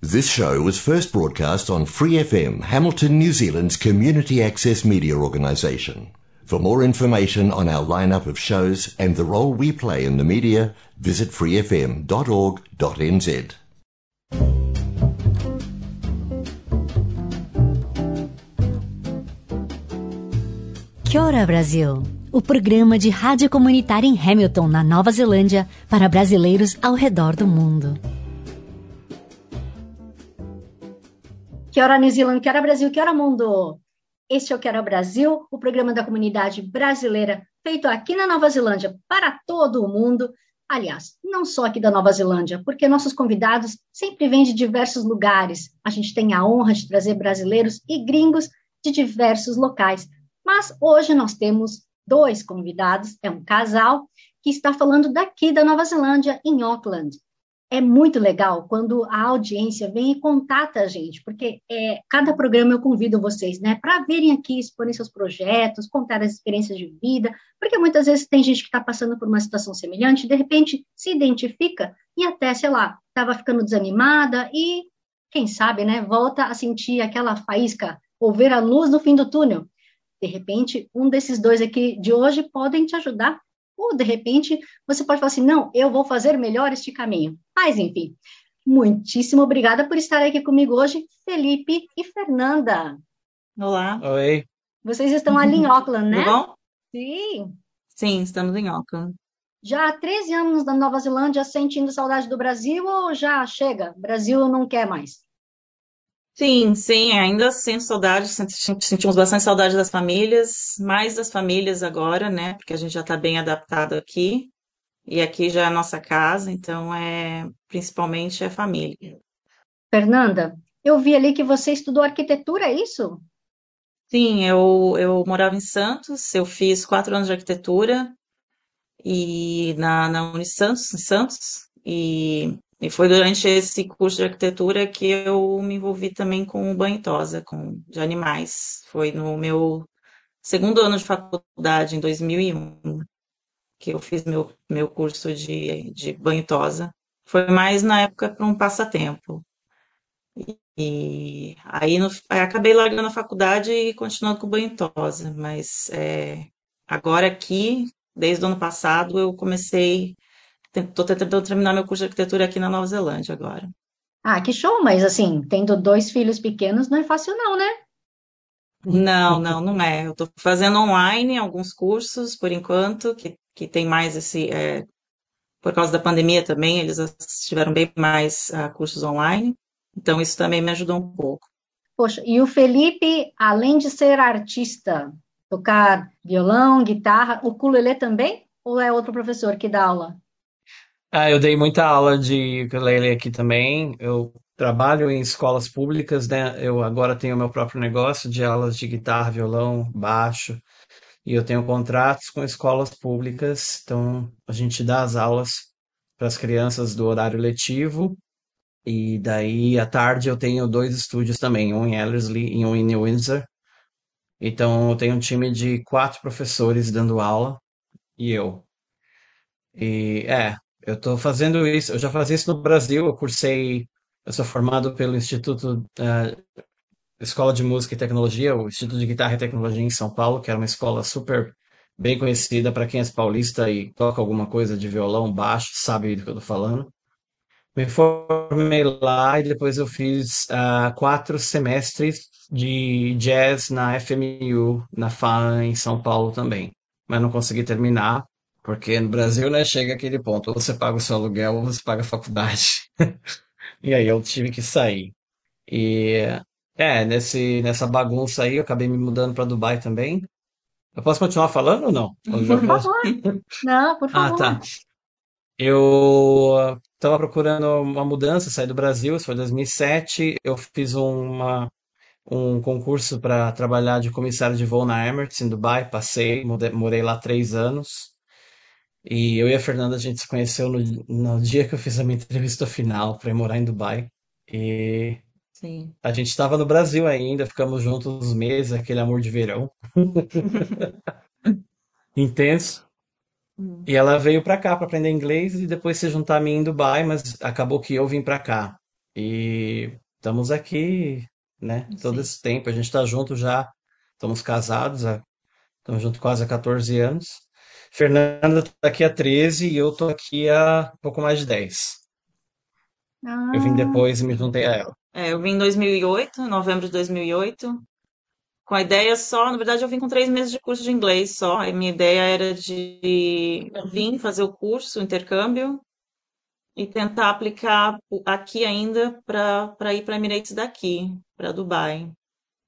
This show was first broadcast on Free FM, Hamilton, New Zealand's community access media organisation. For more information on our lineup of shows and the role we play in the media, visit freefm.org.nz. Kia ora, Brasil! O programa de rádio comunitária em Hamilton, na Nova Zelândia, para brasileiros ao redor do mundo. Que hora New Zealand, que hora Brasil, que hora mundo! Este é o Quero Brasil, o programa da comunidade brasileira feito aqui na Nova Zelândia para todo o mundo. Aliás, não só aqui da Nova Zelândia, porque nossos convidados sempre vêm de diversos lugares. A gente tem a honra de trazer brasileiros e gringos de diversos locais. Mas hoje nós temos dois convidados, é um casal que está falando daqui da Nova Zelândia, em Auckland é muito legal quando a audiência vem e contata a gente, porque é, cada programa eu convido vocês, né, para virem aqui, exporem seus projetos, contar as experiências de vida, porque muitas vezes tem gente que está passando por uma situação semelhante, de repente se identifica e até, sei lá, estava ficando desanimada e, quem sabe, né, volta a sentir aquela faísca ou ver a luz no fim do túnel. De repente, um desses dois aqui de hoje podem te ajudar ou, de repente, você pode falar assim: não, eu vou fazer melhor este caminho. Mas, enfim, muitíssimo obrigada por estar aqui comigo hoje, Felipe e Fernanda. Olá. Oi. Vocês estão ali em Auckland, né? Tudo bom? Sim. Sim, estamos em Auckland. Já há 13 anos na Nova Zelândia sentindo saudade do Brasil ou já chega? Brasil não quer mais? Sim, sim, ainda sinto saudade, sentimos bastante saudade das famílias, mais das famílias agora, né? Porque a gente já está bem adaptado aqui, e aqui já é a nossa casa, então é principalmente a família. Fernanda, eu vi ali que você estudou arquitetura, é isso? Sim, eu, eu morava em Santos, eu fiz quatro anos de arquitetura e na, na Unisantos, em Santos, e e foi durante esse curso de arquitetura que eu me envolvi também com banho tosa, com de animais. Foi no meu segundo ano de faculdade, em 2001, que eu fiz meu, meu curso de, de banho tosa. Foi mais na época para um passatempo. E, aí, no, aí acabei largando a faculdade e continuando com banho tosa. Mas é, agora aqui, desde o ano passado, eu comecei Estou tentando terminar meu curso de arquitetura aqui na Nova Zelândia agora. Ah, que show, mas assim, tendo dois filhos pequenos não é fácil não, né? Não, não, não é. Eu estou fazendo online alguns cursos, por enquanto, que, que tem mais esse... É, por causa da pandemia também, eles tiveram bem mais uh, cursos online. Então, isso também me ajudou um pouco. Poxa, e o Felipe, além de ser artista, tocar violão, guitarra, o ukulele também? Ou é outro professor que dá aula? Ah, eu dei muita aula de ukulele aqui também. Eu trabalho em escolas públicas, né? Eu agora tenho meu próprio negócio de aulas de guitarra, violão, baixo, e eu tenho contratos com escolas públicas, então a gente dá as aulas para as crianças do horário letivo, e daí à tarde eu tenho dois estúdios também, um em Ellerslie e um em New Windsor. Então eu tenho um time de quatro professores dando aula e eu. E é, eu estou fazendo isso, eu já fazia isso no Brasil, eu cursei, eu sou formado pelo Instituto uh, Escola de Música e Tecnologia, o Instituto de Guitarra e Tecnologia em São Paulo, que era uma escola super bem conhecida para quem é paulista e toca alguma coisa de violão, baixo, sabe do que eu estou falando. Me formei lá e depois eu fiz uh, quatro semestres de jazz na FMU, na FAM em São Paulo também. Mas não consegui terminar porque no Brasil, né, chega aquele ponto, ou você paga o seu aluguel ou você paga a faculdade. e aí eu tive que sair. E é, nesse, nessa bagunça aí, eu acabei me mudando para Dubai também. Eu posso continuar falando ou não? Por favor. Não, por favor. Ah, tá. Eu estava procurando uma mudança, saí do Brasil, isso foi em 2007. Eu fiz uma, um concurso para trabalhar de comissário de voo na Emirates, em Dubai. Passei, morei lá três anos. E eu e a Fernanda, a gente se conheceu no, no dia que eu fiz a minha entrevista final para ir morar em Dubai. E Sim. a gente estava no Brasil ainda, ficamos juntos uns meses, aquele amor de verão. Intenso. Hum. E ela veio para cá para aprender inglês e depois se juntar a mim em Dubai, mas acabou que eu vim para cá. E estamos aqui, né? Todo Sim. esse tempo. A gente está junto já. Estamos casados, estamos juntos quase há 14 anos. Fernanda está aqui há 13 e eu tô aqui há pouco mais de 10. Eu vim Ah, depois e me juntei a ela. É, eu vim em 2008, em novembro de 2008, com a ideia só, na verdade eu vim com três meses de curso de inglês só, a minha ideia era de vir fazer o curso, o intercâmbio, e tentar aplicar aqui ainda para para ir para Emirates daqui, para Dubai.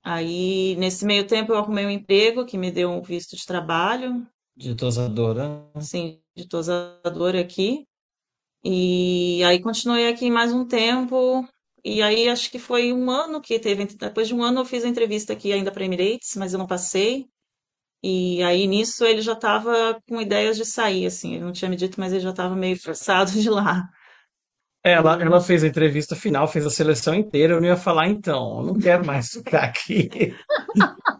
Aí, nesse meio tempo, eu arrumei um emprego que me deu um visto de trabalho, De tosadora. assim, de tosadora aqui. E aí continuei aqui mais um tempo. E aí acho que foi um ano que teve. Depois de um ano eu fiz a entrevista aqui ainda para Emirates, mas eu não passei. E aí nisso ele já estava com ideias de sair, assim. Ele não tinha me dito, mas ele já estava meio forçado de lá. Ela, ela fez a entrevista final, fez a seleção inteira. Eu não ia falar, então, eu não quero mais ficar aqui.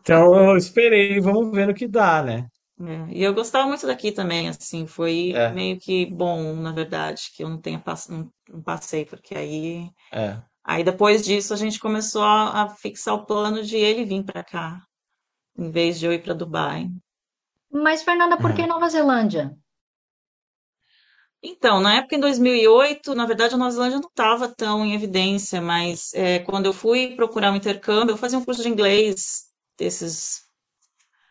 Então eu esperei, vamos ver no que dá, né? É, E eu gostava muito daqui também, assim. Foi É, meio que bom, na verdade, que eu não tenha pass... não, não passei, porque aí. é. Aí depois disso a gente começou a, a fixar o plano de ele vir para cá, em vez de eu ir para Dubai. mas Fernanda, por que é. Nova Zelândia? Então, na época em 2008, na verdade a Nova Zelândia não estava tão em evidência, mas é, quando eu fui procurar um intercâmbio, eu fazia um curso de inglês, desses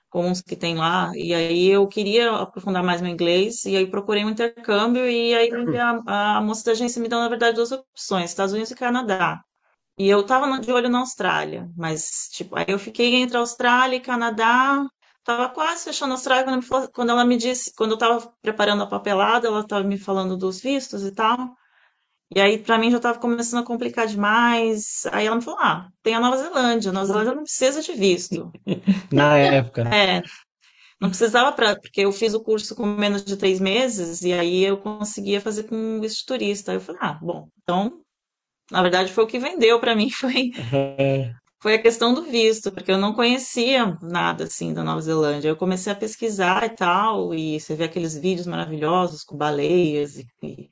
comuns que tem lá, e aí eu queria aprofundar mais meu inglês, e aí procurei um intercâmbio, e aí a, a moça da agência me deu, na verdade, duas opções, Estados Unidos e Canadá. E eu tava de olho na Austrália, mas, tipo, aí eu fiquei entre Austrália e Canadá, tava quase fechando a Austrália quando, ela me falou- quando ela me disse, quando eu tava preparando a papelada, ela tava me falando dos vistos e tal, e aí pra mim já tava começando a complicar demais, aí ela me falou, ah, tem a Nova Zelândia, a Nova Zelândia não precisa de visto. Na época, né? É, não precisava para, porque eu fiz o curso com menos de três meses, e aí eu conseguia fazer com visto turista. Aí eu falei, ah, bom, então, na verdade foi o que vendeu pra mim, foi É, Foi a questão do visto, porque eu não conhecia nada assim da Nova Zelândia. Eu comecei a pesquisar e tal, e você vê aqueles vídeos maravilhosos com baleias e, e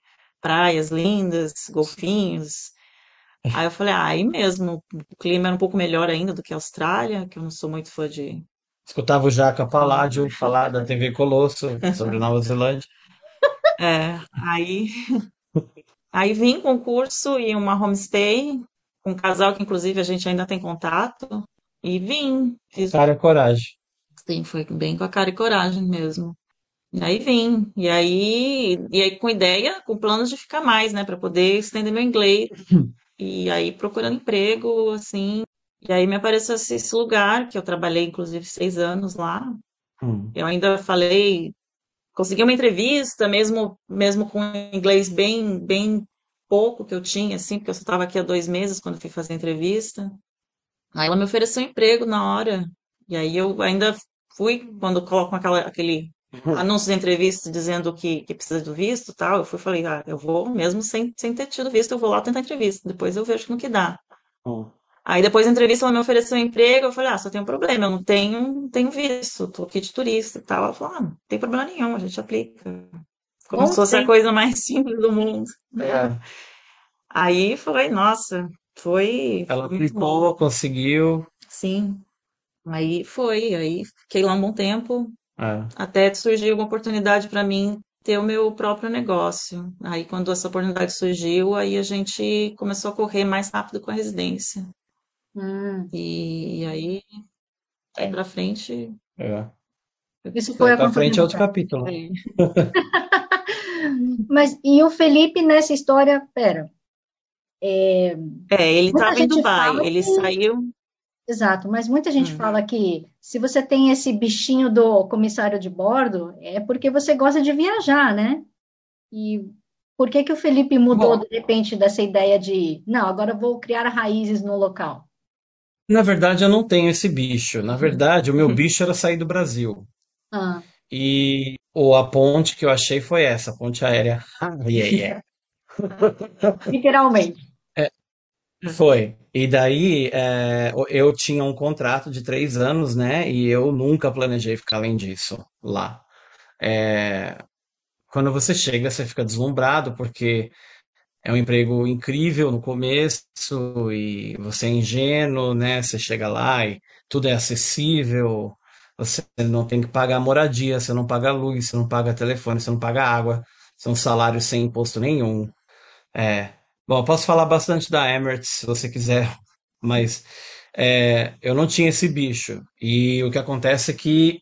praias lindas, golfinhos. Aí eu falei, ah, aí mesmo, o clima era um pouco melhor ainda do que a Austrália, que eu não sou muito fã de. Escutava o Jaca Paládio falar da TV Colosso sobre Nova Zelândia. É, aí, aí vim com o curso e uma homestay, com um casal que inclusive a gente ainda tem contato, e vim, fiz, Cara, coragem. sim, foi bem com a cara e coragem mesmo. E aí vim, e aí, e aí com ideia, com planos de ficar mais, né, para poder estender meu inglês. E aí procurando emprego, assim. E aí me apareceu esse esse lugar, que eu trabalhei inclusive seis anos lá. Hum. Eu ainda falei, consegui uma entrevista, mesmo, mesmo com inglês bem, bem pouco que eu tinha, assim, porque eu só estava aqui há dois meses quando fui fazer a entrevista. Aí ela me ofereceu um emprego na hora. E aí eu ainda fui, quando colocam aquela, aquele anúncio de entrevista dizendo que, que precisa do visto e tal, eu fui e falei, ah, eu vou, mesmo sem, sem ter tido visto, eu vou lá tentar entrevista, depois eu vejo no que dá. Hum. Aí depois da entrevista ela me ofereceu um emprego, eu falei, ah, só tem um problema, eu não tenho, não tenho visto, tô aqui de turista e tal. Ela falou, ah, não tem problema nenhum, a gente aplica. Como Bom se fosse a coisa mais simples do mundo. É, Aí foi, nossa, foi, ela foi aplicou, conseguiu. Sim, aí foi, aí fiquei lá um bom tempo, É. até surgiu uma oportunidade para mim ter o meu próprio negócio. Aí quando essa oportunidade surgiu, aí a gente começou a correr mais rápido com a residência. Hum, E, aí, aí pra frente, É. isso foi pra frente é outro capítulo. é, Mas e o Felipe nessa história? Pera, É, ele muita estava em Dubai, ele que saiu. Exato, mas muita gente Hum. fala que se você tem esse bichinho do comissário de bordo, é porque você gosta de viajar, né? E por que que o Felipe mudou Bom, de repente dessa ideia de, não, agora eu vou criar raízes no local? na verdade eu não tenho esse bicho. Na verdade, o meu bicho era sair do Brasil. Ah, E ou a ponte que eu achei foi essa, a ponte aérea. Ah, yeah, yeah. literalmente. Foi. E daí, é, eu tinha um contrato de três anos, né? E eu nunca planejei ficar além disso lá. É, quando você chega, você fica deslumbrado, porque é um emprego incrível no começo e você é ingênuo, né? Você chega lá e tudo é acessível, você não tem que pagar moradia, você não paga luz, você não paga telefone, você não paga água, são salários sem imposto nenhum. É. Bom, posso falar bastante da Emirates se você quiser, mas é, eu não tinha esse bicho. E o que acontece é que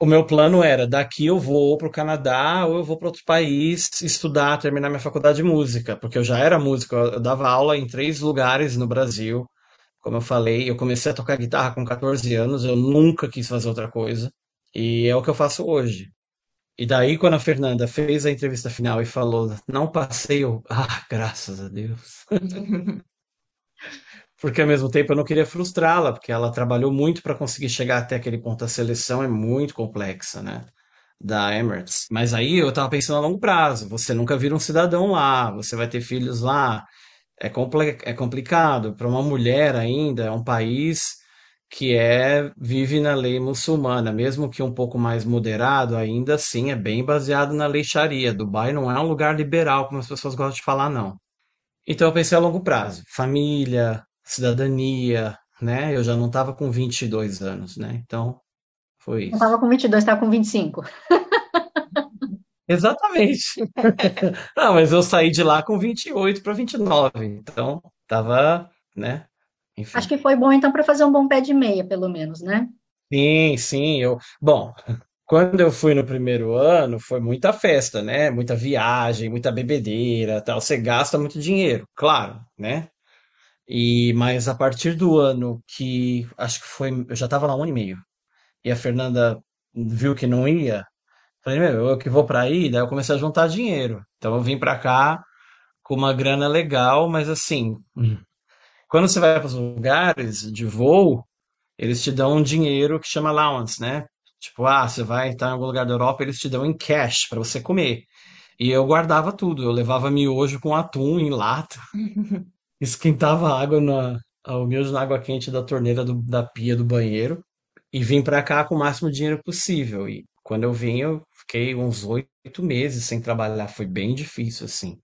o meu plano era, daqui eu vou para o Canadá ou eu vou para outro país estudar, terminar minha faculdade de música, porque eu já era músico, eu dava aula em três lugares no Brasil. Como eu falei, eu comecei a tocar guitarra com 14 anos, eu nunca quis fazer outra coisa. E é o que eu faço hoje. E daí, quando a Fernanda fez a entrevista final e falou, não passei, eu, ah, graças a Deus. porque ao mesmo tempo eu não queria frustrá-la, porque ela trabalhou muito para conseguir chegar até aquele ponto. A seleção é muito complexa, né? Da Emirates. Mas aí eu tava pensando a longo prazo. Você nunca vira um cidadão lá, você vai ter filhos lá. É, compli é complicado. Para uma mulher ainda, é um país que é vive na lei muçulmana, mesmo que um pouco mais moderado, ainda assim é bem baseado na lei Sharia. Dubai não é um lugar liberal, como as pessoas gostam de falar, não. Então eu pensei a longo prazo. Família, cidadania, né? Eu já não estava com 22 anos, né? Então, foi isso. Não estava com 22, estava com 25. Exatamente. não, mas eu saí de lá com 28 para 29, então tava, né? Enfim. Acho que foi bom então para fazer um bom pé de meia, pelo menos, né? Sim, sim, eu, bom, quando eu fui no primeiro ano, foi muita festa, né? Muita viagem, muita bebedeira, tal. Você gasta muito dinheiro, claro, né? E, mas a partir do ano que acho que foi, eu já estava lá um ano e meio, e a Fernanda viu que não ia, falei, meu, eu que vou para aí, daí eu comecei a juntar dinheiro. Então eu vim para cá com uma grana legal, mas assim, quando você vai para os lugares de voo, eles te dão um dinheiro que chama allowance, né? Tipo, ah, você vai estar em algum lugar da Europa, eles te dão em cash para você comer. E eu guardava tudo, eu levava miojo com atum em lata. esquentava a água na, o miojo na água quente da torneira do, da pia do banheiro e vim para cá com o máximo dinheiro possível. E quando eu vim, eu fiquei uns oito meses sem trabalhar. Foi bem difícil, assim.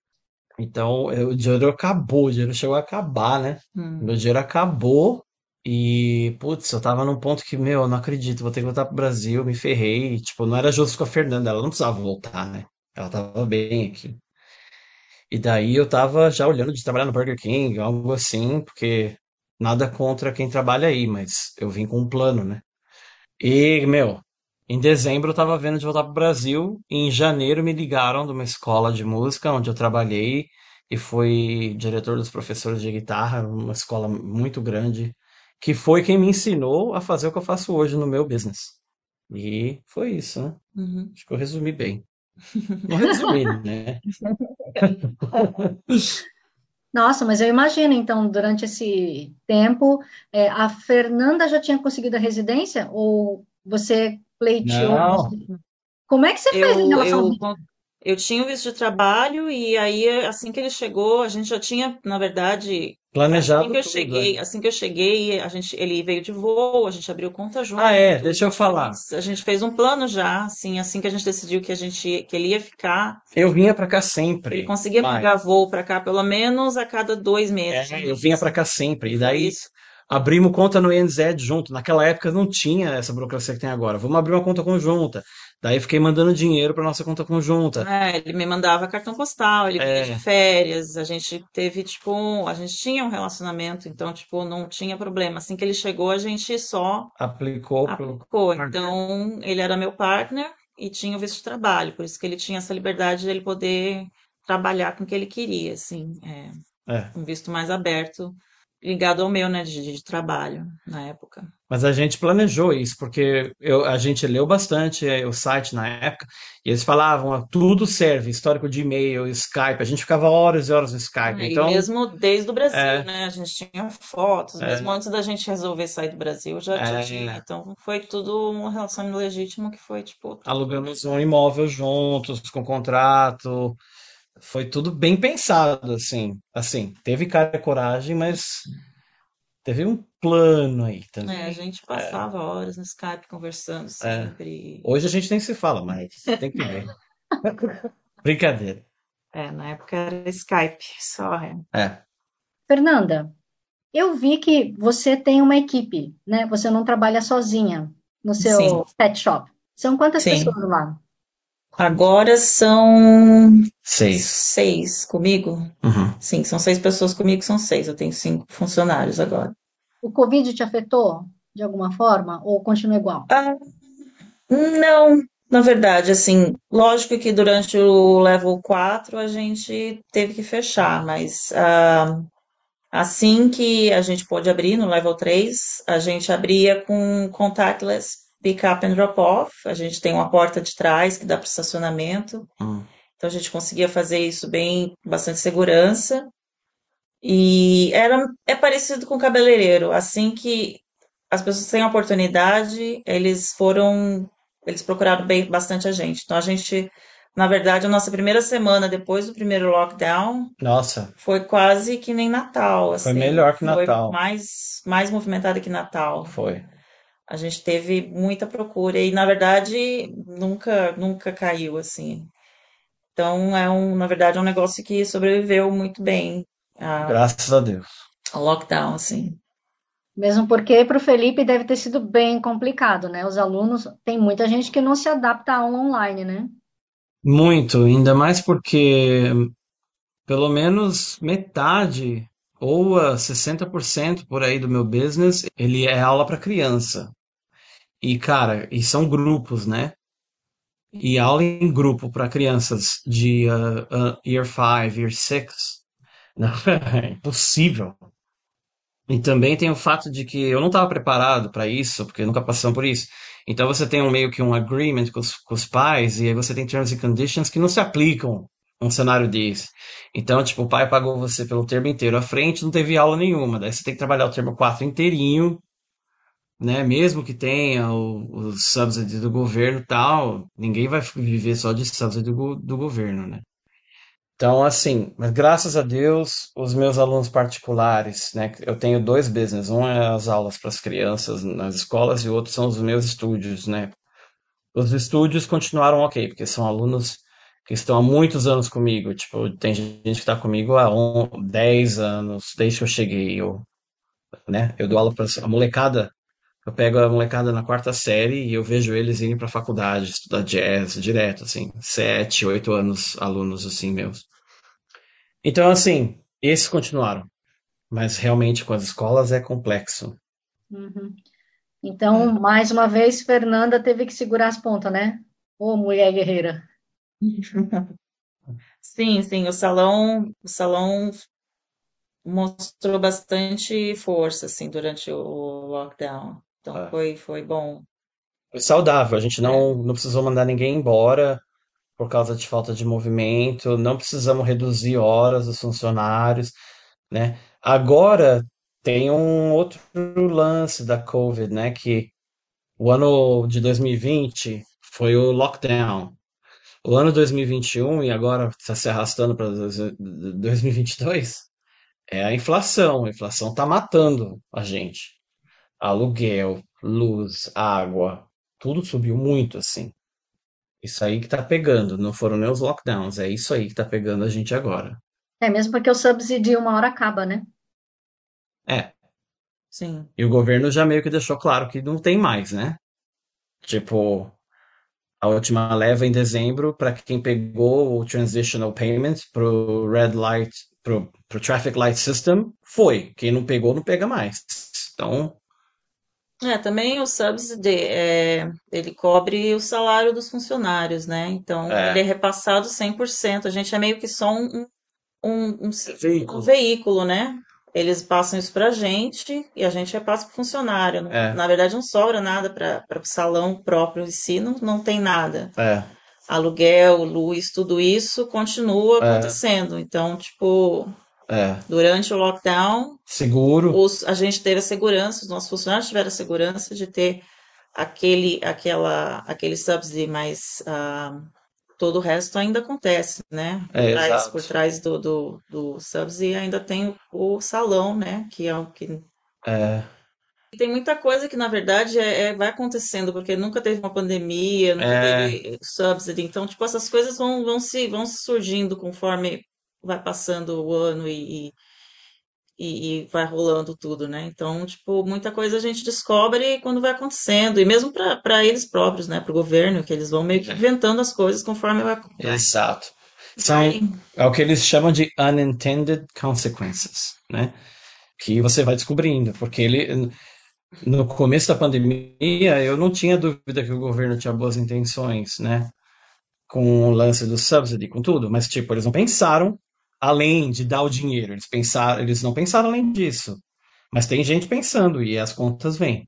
Então, eu, o dinheiro acabou, o dinheiro chegou a acabar, né? Hum. Meu dinheiro acabou e, putz, eu tava num ponto que, meu, eu não acredito, vou ter que voltar pro Brasil, me ferrei. Tipo, não era justo com a Fernanda, ela não precisava voltar, né? Ela tava bem aqui. E daí eu tava já olhando de trabalhar no Burger King, algo assim, porque nada contra quem trabalha aí, mas eu vim com um plano, né? E, meu, em dezembro eu tava vendo de voltar pro Brasil, e em janeiro me ligaram de uma escola de música onde eu trabalhei e fui diretor dos professores de guitarra, uma escola muito grande, que foi quem me ensinou a fazer o que eu faço hoje no meu business. E foi isso, né? Uhum. Acho que eu resumi bem. Não resumi, né? Nossa, mas eu imagino, então, durante esse tempo, é, a Fernanda já tinha conseguido a residência? Ou você pleiteou? Não. Como é que você fez em relação eu, eu tinha o visto de trabalho e aí, assim que ele chegou, a gente já tinha, na verdade, Planejado assim que eu tudo, cheguei, é. assim que eu cheguei, a gente, ele veio de voo, a gente abriu conta junto. Ah, é, deixa eu falar. A gente fez um plano já, assim, assim que a gente decidiu que a gente, que ele ia ficar. Eu vinha pra cá sempre. Ele conseguia Vai. pegar voo pra cá pelo menos a cada dois meses. É, eu vinha pra cá sempre. E daí isso. Abrimos conta no INZ junto. Naquela época não tinha essa burocracia que tem agora. Vamos abrir uma conta conjunta. Daí fiquei mandando dinheiro pra nossa conta conjunta. É, ele me mandava cartão postal, ele É. de férias, a gente teve, tipo, um- a gente tinha um relacionamento, então, tipo, não tinha problema. Assim que ele chegou, a gente só Aplicou aplicou. Então, ele era meu partner e tinha o visto de trabalho, por isso que ele tinha essa liberdade de ele poder trabalhar com o que ele queria, assim, é, É. um visto mais aberto, ligado ao meu, né, de, de trabalho na época. Mas a gente planejou isso, porque eu, a gente leu bastante é, o site na época, e eles falavam, tudo serve, histórico de e-mail, Skype, a gente ficava horas e horas no Skype. É, Então, E mesmo desde o Brasil, É. né? A gente tinha fotos, É. mesmo antes da gente resolver sair do Brasil, já, já É. tinha. Então foi tudo um relacionamento legítimo que foi, tipo, alugamos um imóvel juntos, com contrato. Foi tudo bem pensado, assim. Assim, teve cara e coragem, mas teve um plano aí também. é, a gente passava horas no Skype conversando É. sempre. Hoje a gente nem se fala mais, tem que ver. Brincadeira. É, na época era Skype, só. É. É. Fernanda, eu vi que você tem uma equipe, né? Você não trabalha sozinha no seu Sim. pet shop. São quantas Sim. pessoas lá? Agora são Seis. seis comigo. Uhum. Sim, são seis pessoas comigo, são seis. Eu tenho cinco funcionários agora. O Covid te afetou de alguma forma ou continua igual? Ah, não, na verdade, assim, lógico que durante o level 4 a gente teve que fechar, mas ah, assim que a gente pôde abrir no level 3, a gente abria com contactless pick up and drop off. A gente tem uma porta de trás que dá para estacionamento. Hum. Então a gente conseguia fazer isso bem, com bastante segurança. E era, é parecido com o cabeleireiro. Assim que as pessoas têm a oportunidade, eles foram, eles procuraram bem, bastante a gente. Então a gente, na verdade, a nossa primeira semana depois do primeiro lockdown Nossa, foi quase que nem Natal, Foi assim. melhor que Foi Natal. mais, mais movimentada que Natal. foi. A gente teve muita procura e, na verdade, nunca, nunca caiu, assim. Então, é um, na verdade, é um negócio que sobreviveu muito bem a- Graças a Deus. ao lockdown, assim. Mesmo porque para o Felipe deve ter sido bem complicado, né? Os alunos, tem muita gente que não se adapta à aula online, né? Muito, ainda mais porque pelo menos metade ou a 60% por aí do meu business, ele é aula para criança. E cara, e são grupos, né? E aula em grupo para crianças de uh, uh, year 5, year 6, não, é impossível. E também tem o fato de que eu não estava preparado para isso, porque nunca passamos por isso. Então você tem um meio que um agreement com os, com os pais, e aí você tem terms and conditions que não se aplicam num cenário desse. Então, tipo, o pai pagou você pelo termo inteiro à frente, não teve aula nenhuma. Daí você tem que trabalhar o termo 4 inteirinho, né? Mesmo que tenha o, o do governo e tal, ninguém vai viver só de subsidy do, do governo, né? Então, assim, mas graças a Deus, os meus alunos particulares, né? Eu tenho dois business, um é as aulas para as crianças nas escolas e o outro são os meus estúdios, né? Os estúdios continuaram ok, porque são alunos que estão há muitos anos comigo. Tipo, tem gente que está comigo há on- 10 anos, desde que eu cheguei. Eu, né? Eu dou aula para a molecada. Eu pego a molecada na quarta série e eu vejo eles irem para a faculdade, estudar jazz direto, assim, sete, oito anos, alunos assim meus. Então, assim, esses continuaram. Mas realmente com as escolas é complexo. Uhum. Então, mais uma vez, Fernanda teve que segurar as pontas, né? Ô, mulher guerreira. Sim, sim, o salão, o salão mostrou bastante força, assim, durante o lockdown. Então, É. foi, foi bom. Foi saudável, a gente não, não precisou mandar ninguém embora por causa de falta de movimento, não precisamos reduzir horas dos funcionários, né? Agora tem um outro lance da COVID, né? Que o ano de 2020 foi o lockdown. O ano 2021 e agora está se arrastando para 2022 é a inflação. A inflação está matando a gente. Aluguel, luz, água, tudo subiu muito assim. Isso aí que tá pegando, não foram nem os lockdowns, é isso aí que tá pegando a gente agora. É mesmo porque o subsídio uma hora acaba, né? É, Sim. e o governo já meio que deixou claro que não tem mais, né? Tipo, a última leva em dezembro para quem pegou o transitional payment pro red light, pro, pro traffic light system, foi. Quem não pegou, não pega mais. Então, É, também o subsidy, é, ele cobre o salário dos funcionários, né? Então, É. ele é repassado 100%. A gente é meio que só um, um, um, um veículo. veículo, né? Eles passam isso pra gente e a gente repassa pro funcionário. Não- É. Na verdade, não sobra nada para o salão próprio em si, não, não tem nada. É, Aluguel, luz, tudo isso continua É. acontecendo. Então, tipo, é. durante o lockdown, Seguro. os, a gente teve a segurança, os nossos funcionários tiveram a segurança de ter aquele, aquela, aquele subsidy, mas ah, todo o resto ainda acontece, né? Por É, trás, exato. por trás do, do, do subsidy ainda tem o, o salão, né? Que é o que É. tem muita coisa que, na verdade, é, é, vai acontecendo, porque nunca teve uma pandemia, nunca É, teve subsidy. Então, tipo, essas coisas vão, vão se, vão surgindo conforme vai passando o ano e, e, e vai rolando tudo, né? Então, tipo, muita coisa a gente descobre quando vai acontecendo, e mesmo para eles próprios, né? Para o governo, que eles vão meio que inventando as coisas conforme vai, exato. São, vai. é o que eles chamam de unintended consequences, né? Que você vai descobrindo, porque ele, no começo da pandemia, eu não tinha dúvida que o governo tinha boas intenções, né? Com o lance do subsidy, com tudo, mas, tipo, eles não pensaram além de dar o dinheiro, eles pensaram, eles não pensaram além disso. Mas tem gente pensando e as contas vêm.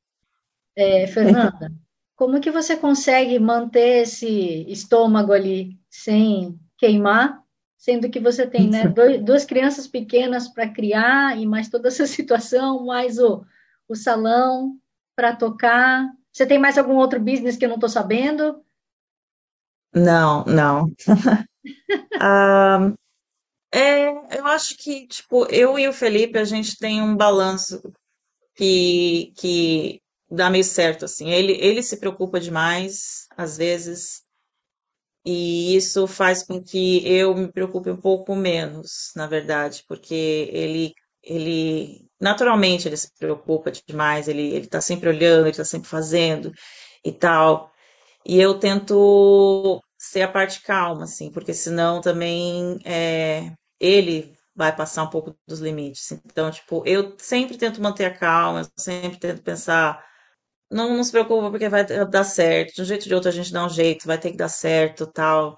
É, Fernanda, como que você consegue manter esse estômago ali sem queimar, sendo que você tem, né, dois, duas crianças pequenas para criar e mais toda essa situação, mais o, o salão para tocar. Você tem mais algum outro business que eu não estou sabendo? Não, não. Ah, é, eu acho que, tipo, eu e o Felipe, a gente tem um balanço que, que dá meio certo, assim. Ele, ele se preocupa demais, às vezes, e isso faz com que eu me preocupe um pouco menos, na verdade, porque ele, ele, naturalmente, ele se preocupa demais, ele, ele tá sempre olhando, ele tá sempre fazendo e tal. E eu tento ser a parte calma, assim, porque senão também é, ele vai passar um pouco dos limites. Então, tipo, eu sempre tento manter a calma, eu sempre tento pensar, não, não se preocupa porque vai dar certo, de um jeito ou de outro a gente dá um jeito, vai ter que dar certo, tal.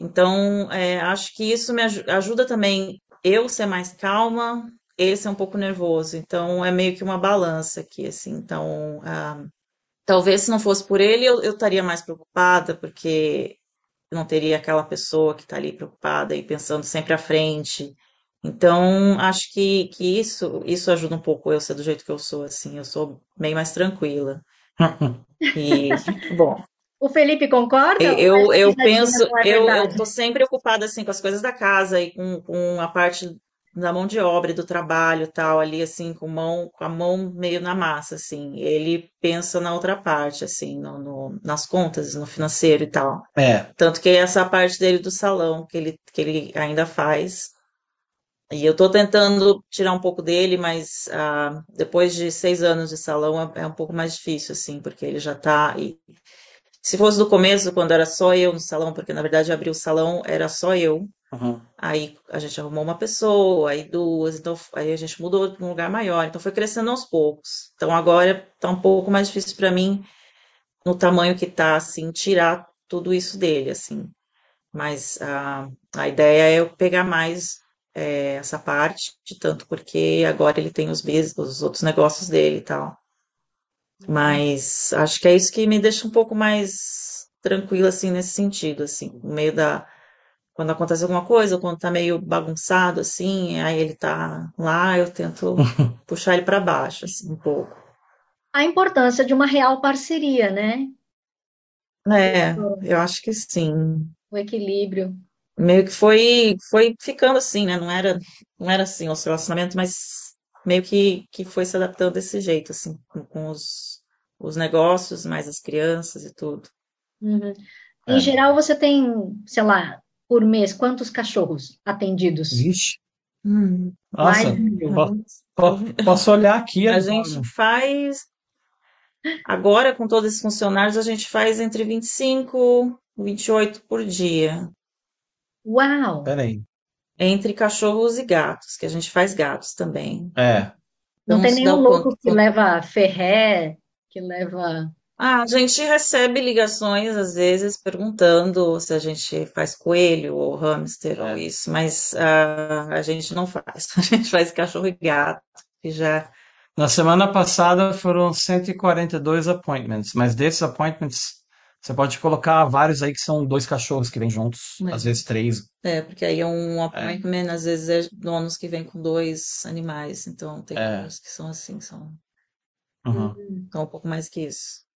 Então, é, acho que isso me aju- ajuda também eu ser mais calma, ele ser um pouco nervoso. Então, é meio que uma balança aqui, assim. Então, ah, talvez se não fosse por ele, eu estaria mais preocupada, porque não teria aquela pessoa que está ali preocupada e pensando sempre à frente. Então, acho que, que isso, isso ajuda um pouco eu ser do jeito que eu sou, assim. Eu sou bem mais tranquila. E, bom, O Felipe concorda ou eu, eu penso, é eu, eu tô sempre ocupada, assim, com as coisas da casa e com, com a parte da mão de obra do trabalho e tal, ali, assim, com mão, com a mão meio na massa, assim. Ele pensa na outra parte, assim, no, no- nas contas, no financeiro e tal. É, Tanto que essa parte dele do salão que ele, que ele ainda faz. E eu tô tentando tirar um pouco dele, mas ah, depois de seis anos de salão é, é um pouco mais difícil, assim, porque ele já tá. E se fosse do começo, quando era só eu no salão, porque na verdade abri o salão, era só eu. Uhum. Aí a gente arrumou uma pessoa, aí duas, então aí a gente mudou para um lugar maior, então foi crescendo aos poucos. Então agora tá um pouco mais difícil para mim, no tamanho que tá, assim, tirar tudo isso dele, assim. Mas a, a ideia é eu pegar mais é, essa parte, tanto porque agora ele tem os, os outros negócios dele e tal. Mas acho que é isso que me deixa um pouco mais tranquila, assim, nesse sentido, assim, no meio da... Quando acontece alguma coisa, ou quando tá meio bagunçado, assim, aí ele tá lá, eu tento puxar ele para baixo, assim, um pouco. A importância de uma real parceria, né? É, eu acho que sim. O equilíbrio. meio que foi foi ficando assim, né? Não era não era assim o seu relacionamento, mas meio que, que foi se adaptando desse jeito, assim, com, com os, os negócios, mais as crianças e tudo. Uhum. Em É. geral, você tem, sei lá, por mês, quantos cachorros atendidos? Vixe, Hum, nossa, Mais de eu mil. po- po- posso olhar aqui A agora. gente faz agora com todos esses funcionários, a gente faz entre 25 e 28 por dia, Uau! Peraí. entre cachorros e gatos, que a gente faz gatos também. É, Não Então, tem nenhum louco quanto- que leva ferré, que leva. Ah, a gente recebe ligações às vezes perguntando se a gente faz coelho ou hamster ou É. isso, mas ah, a gente não faz. A gente faz cachorro e gato, que já. Na semana passada foram 142 appointments, mas desses appointments você pode colocar vários aí que são dois cachorros que vêm juntos, É. às vezes três. É, porque aí é um appointment, às vezes é donos que vêm com dois animais, então tem É. que são assim, são, Uhum. são um pouco mais que isso.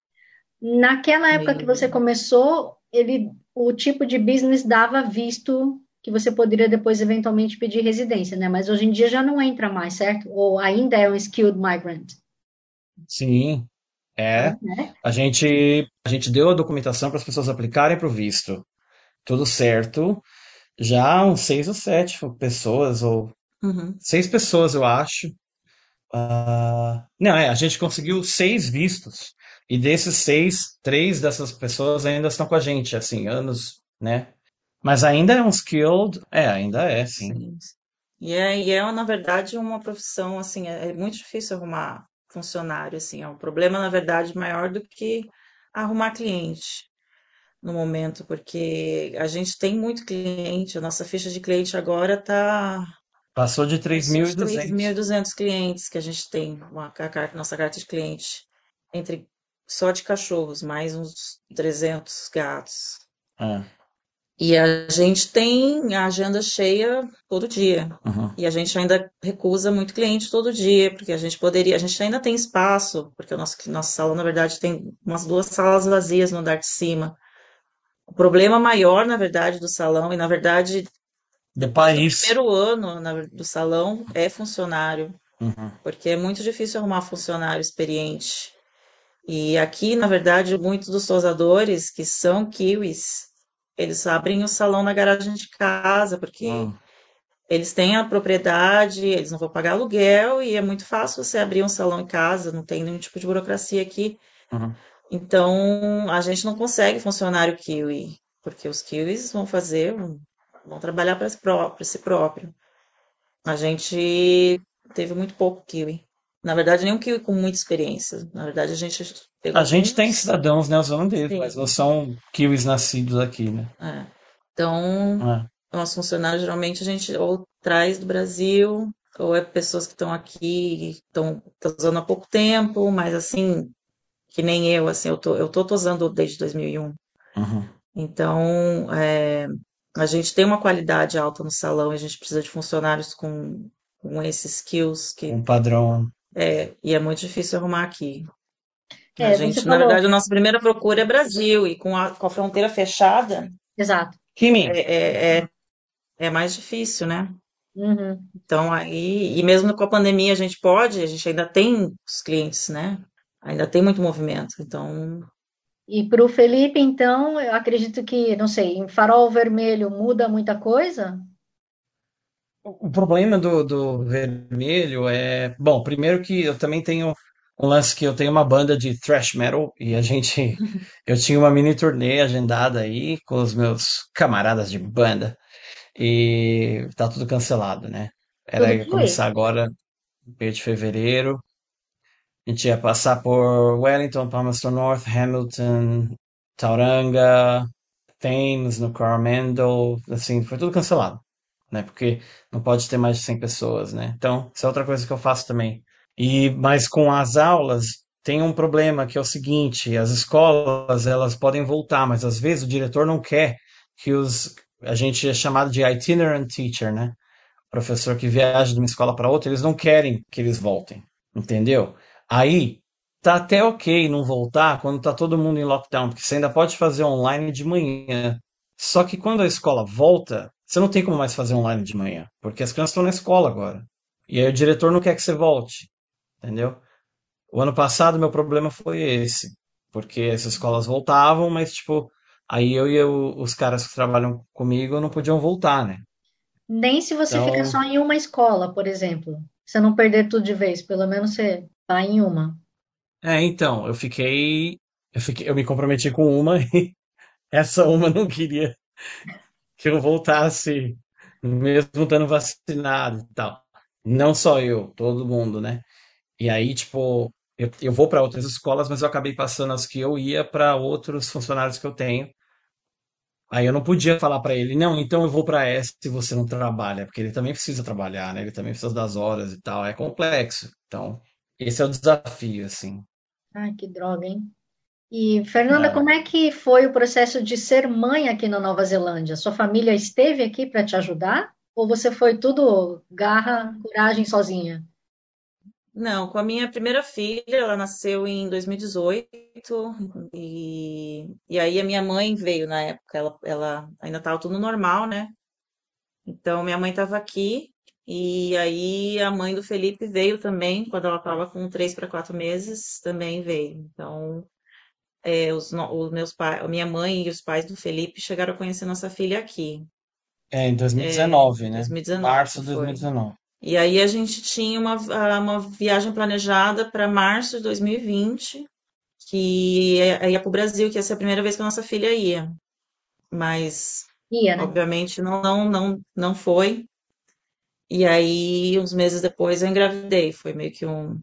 Naquela época que você começou, ele, o tipo de business dava visto que você poderia depois eventualmente pedir residência, né? Mas hoje em dia já não entra mais, certo? Ou ainda é um skilled migrant? Sim, é. né? A gente, a gente deu a documentação para as pessoas aplicarem para o visto. Tudo certo. Já uns seis ou sete pessoas, ou Uhum. seis pessoas, eu acho. Ah, não, é, a gente conseguiu seis vistos. E desses seis, três dessas pessoas ainda estão com a gente, assim, anos, né? Mas ainda é um skilled. É, ainda é, sim. Sim. E é, e é, na verdade, uma profissão, assim, é, é muito difícil arrumar funcionário, assim, é um problema, na verdade, maior do que arrumar cliente no momento, porque a gente tem muito cliente, a nossa ficha de cliente agora está Passou de Passou de 3.200. 3.200 clientes que a gente tem, uma, a carta, nossa carta de cliente, entre só de cachorros, mais uns 300 gatos. É, E a gente tem a agenda cheia todo dia. uhum. E a gente ainda recusa muito cliente todo dia, porque a gente poderia, a gente ainda tem espaço, porque o nosso, nosso salão, na verdade, tem umas duas salas vazias no andar de cima. O problema maior, na verdade, do salão, e na verdade, De no país. primeiro ano na- do salão, é funcionário. Uhum. porque é muito difícil arrumar funcionário experiente. E aqui, na verdade, muitos dos tosadores que são kiwis, eles abrem o salão na garagem de casa, porque Hum. eles têm a propriedade, eles não vão pagar aluguel e é muito fácil você abrir um salão em casa, não tem nenhum tipo de burocracia aqui. Uhum. Então, a gente não consegue funcionário kiwi, porque os kiwis vão fazer, vão trabalhar para si pró- para si próprio. A gente teve muito pouco kiwi. Na verdade, nenhum kiwi com muita experiência. Na verdade, a gente pegou A gente tem cidadãos neozelandeses, Sim. mas não são kiwis nascidos aqui, né? É. Então, É. nossos funcionários geralmente a gente ou traz do Brasil, ou é pessoas que estão aqui, estão usando há pouco tempo, mas assim, que nem eu, assim, eu tô, eu tô tosando desde 2001. Uhum. Então, é, a gente tem uma qualidade alta no salão, e a gente precisa de funcionários com, com esses skills que Um padrão. É, e é muito difícil arrumar aqui. É, A gente, na verdade, a nossa primeira procura é Brasil, e com a, com a fronteira fechada, Exato. Kimi, é, é, é, é mais difícil, né? Uhum. Então, aí, e mesmo com a pandemia, a gente pode, a gente ainda tem os clientes, né? Ainda tem muito movimento. Então, E para o Felipe, então, eu acredito que, não sei, em farol vermelho muda muita coisa? O problema do, do vermelho é. Bom, primeiro que eu também tenho um lance que eu tenho uma banda de thrash metal e a gente. Eu tinha uma mini turnê agendada aí com os meus camaradas de banda e tá tudo cancelado, né? Era ia começar agora, meio de fevereiro. A gente ia passar por Wellington, Palmerston North, Hamilton, Tauranga, Thames, no Coromandel, assim, foi tudo cancelado, né? Porque não pode ter mais de 100 pessoas, né? Então, isso é outra coisa que eu faço também. E, mas com as aulas, tem um problema que é o seguinte, as escolas, elas podem voltar, mas às vezes o diretor não quer que os, a gente é chamado de itinerant teacher, né? Professor que viaja de uma escola para outra, eles não querem que eles voltem, entendeu? Aí, tá até ok não voltar quando tá todo mundo em lockdown, porque você ainda pode fazer online de manhã. Só que quando a escola volta, você não tem como mais fazer online de manhã, porque as crianças estão na escola agora. E aí o diretor não quer que você volte, entendeu? O ano passado meu problema foi esse, porque as escolas voltavam, mas tipo, aí eu e o- os caras que trabalham comigo não podiam voltar, né? Nem se você Então- ficar só em uma escola, por exemplo. Você não perder tudo de vez, pelo menos você tá em uma. É, então, eu fiquei, eu fiquei, eu me comprometi com uma e essa uma não queria que eu voltasse, mesmo estando vacinado e tal. Não só eu, todo mundo, né? E aí, tipo, eu, eu vou para outras escolas, mas eu acabei passando as que eu ia para outros funcionários que eu tenho. Aí eu não podia falar para ele, não, então eu vou para essa se você não trabalha, porque ele também precisa trabalhar, né? Ele também precisa das horas e tal. É complexo. Então, esse é o desafio, assim. Ai, que droga, hein? E, Fernanda, É. como é que foi o processo de ser mãe aqui na Nova Zelândia? Sua família esteve aqui para te ajudar? Ou você foi tudo garra, coragem sozinha? não, com a minha primeira filha, ela nasceu em 2018, e, e aí a minha mãe veio na época, ela, ela ainda estava tudo normal, né? Então, minha mãe estava aqui, E aí a mãe do Felipe veio também, quando ela estava com três para quatro meses, também veio. Então, é, os, os meus pais, a minha mãe e os pais do Felipe chegaram a conhecer nossa filha aqui. É, em 2019, é, né? 2019, Março de 2019. E aí a gente tinha uma, uma viagem planejada para março de 2020, que ia, ia para o Brasil, que ia ser a primeira vez que a nossa filha ia. Mas, ia, né? obviamente, não, não, não, não foi. E aí, uns meses depois, eu engravidei. Foi meio que um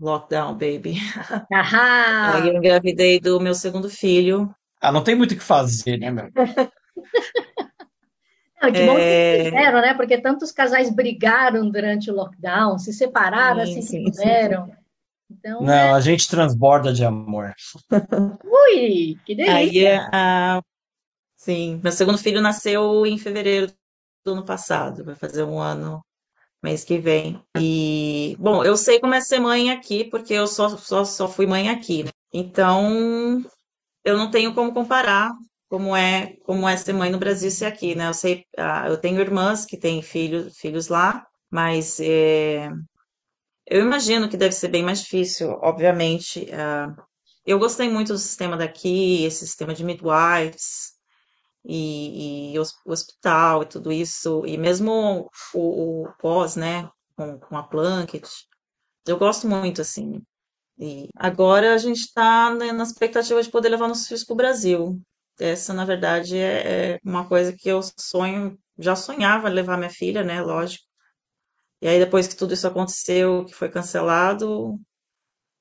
lockdown, baby. Ahá! Aí eu engravidei do meu segundo filho. Ah, não tem muito o que fazer, né, meu? Não, que bom que vocês fizeram, né? Porque tantos casais brigaram durante o lockdown, se separaram Sim, assim sim, que puderam. Então, Não, é... a gente transborda de amor. Ui, que Aí, delícia! a... sim, meu segundo filho nasceu em fevereiro do ano passado. Vai fazer um ano mês que vem. E, bom, eu sei como é ser mãe aqui, porque eu só, só, só fui mãe aqui. né? Então, eu não tenho como comparar como é como é ser mãe no Brasil e ser aqui, né? Eu sei, ah, eu tenho irmãs que têm filhos, filhos lá, mas é, eu imagino que deve ser bem mais difícil, obviamente. ah, eu gostei muito do sistema daqui, esse sistema de midwives e, e hos- hospital e tudo isso, e mesmo o, o pós, né, com, com a Plunkett. Eu gosto muito, assim. E agora a gente está na expectativa de poder levar nossos filhos para o Brasil. Essa, na verdade, é, é uma coisa que eu sonho, já sonhava levar minha filha, né? Lógico. E aí, depois que tudo isso aconteceu, que foi cancelado,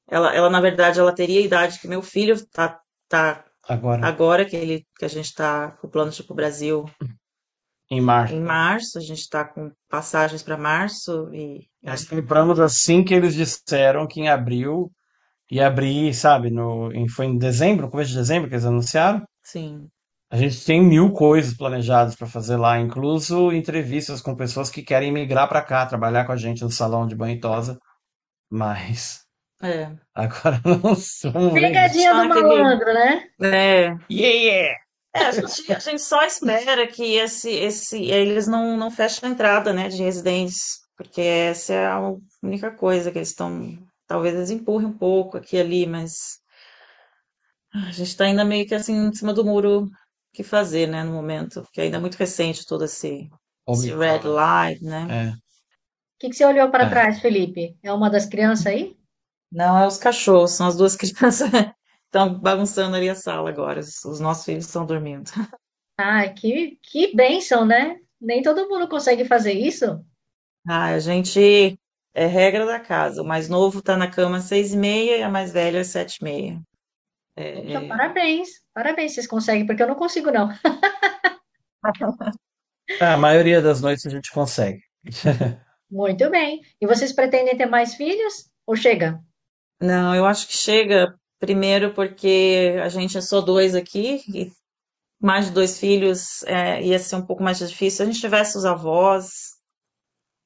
ela, ela na verdade, ela teria a idade que meu filho tá, tá Agora, agora que ele, que a gente está com o plano de ir para o Brasil em março. em março, a gente está com passagens para março e Nós compramos assim que eles disseram que em abril ia abrir, sabe? No, em- foi em dezembro, começo de dezembro que eles anunciaram. sim, A gente tem mil coisas planejadas para fazer lá, incluso entrevistas com pessoas que querem migrar para cá, trabalhar com a gente no salão de banho e tosa. Mas é, agora não vamos ver. Pegadinha do malandro, né? é, Yeah, yeah! É, a gente, a gente só espera que esse, esse, eles não, não fechem a entrada, né, de residentes, porque essa é a única coisa que eles estão. Talvez eles empurrem um pouco aqui e ali, mas a gente está ainda meio que assim em cima do muro o que fazer, né, no momento, porque ainda é muito recente todo esse, esse red light, né? É. O que, que você olhou para É. trás, Felipe? É uma das crianças aí? Não, é os cachorros, são as duas crianças que estão bagunçando ali a sala agora. Os, os nossos filhos estão dormindo. Ah, que, que bênção, né? Nem todo mundo consegue fazer isso. Ah, a gente é regra da casa. O mais novo tá na cama às seis e meia e a mais velha às sete e meia. É, Poxa, parabéns, parabéns, vocês conseguem, porque eu não consigo, não. A maioria das noites a gente consegue. Muito bem. E vocês pretendem ter mais filhos? Ou chega? Não, eu acho que chega primeiro porque a gente é só dois aqui e mais de dois filhos é, ia ser um pouco mais difícil. Se a gente tivesse os avós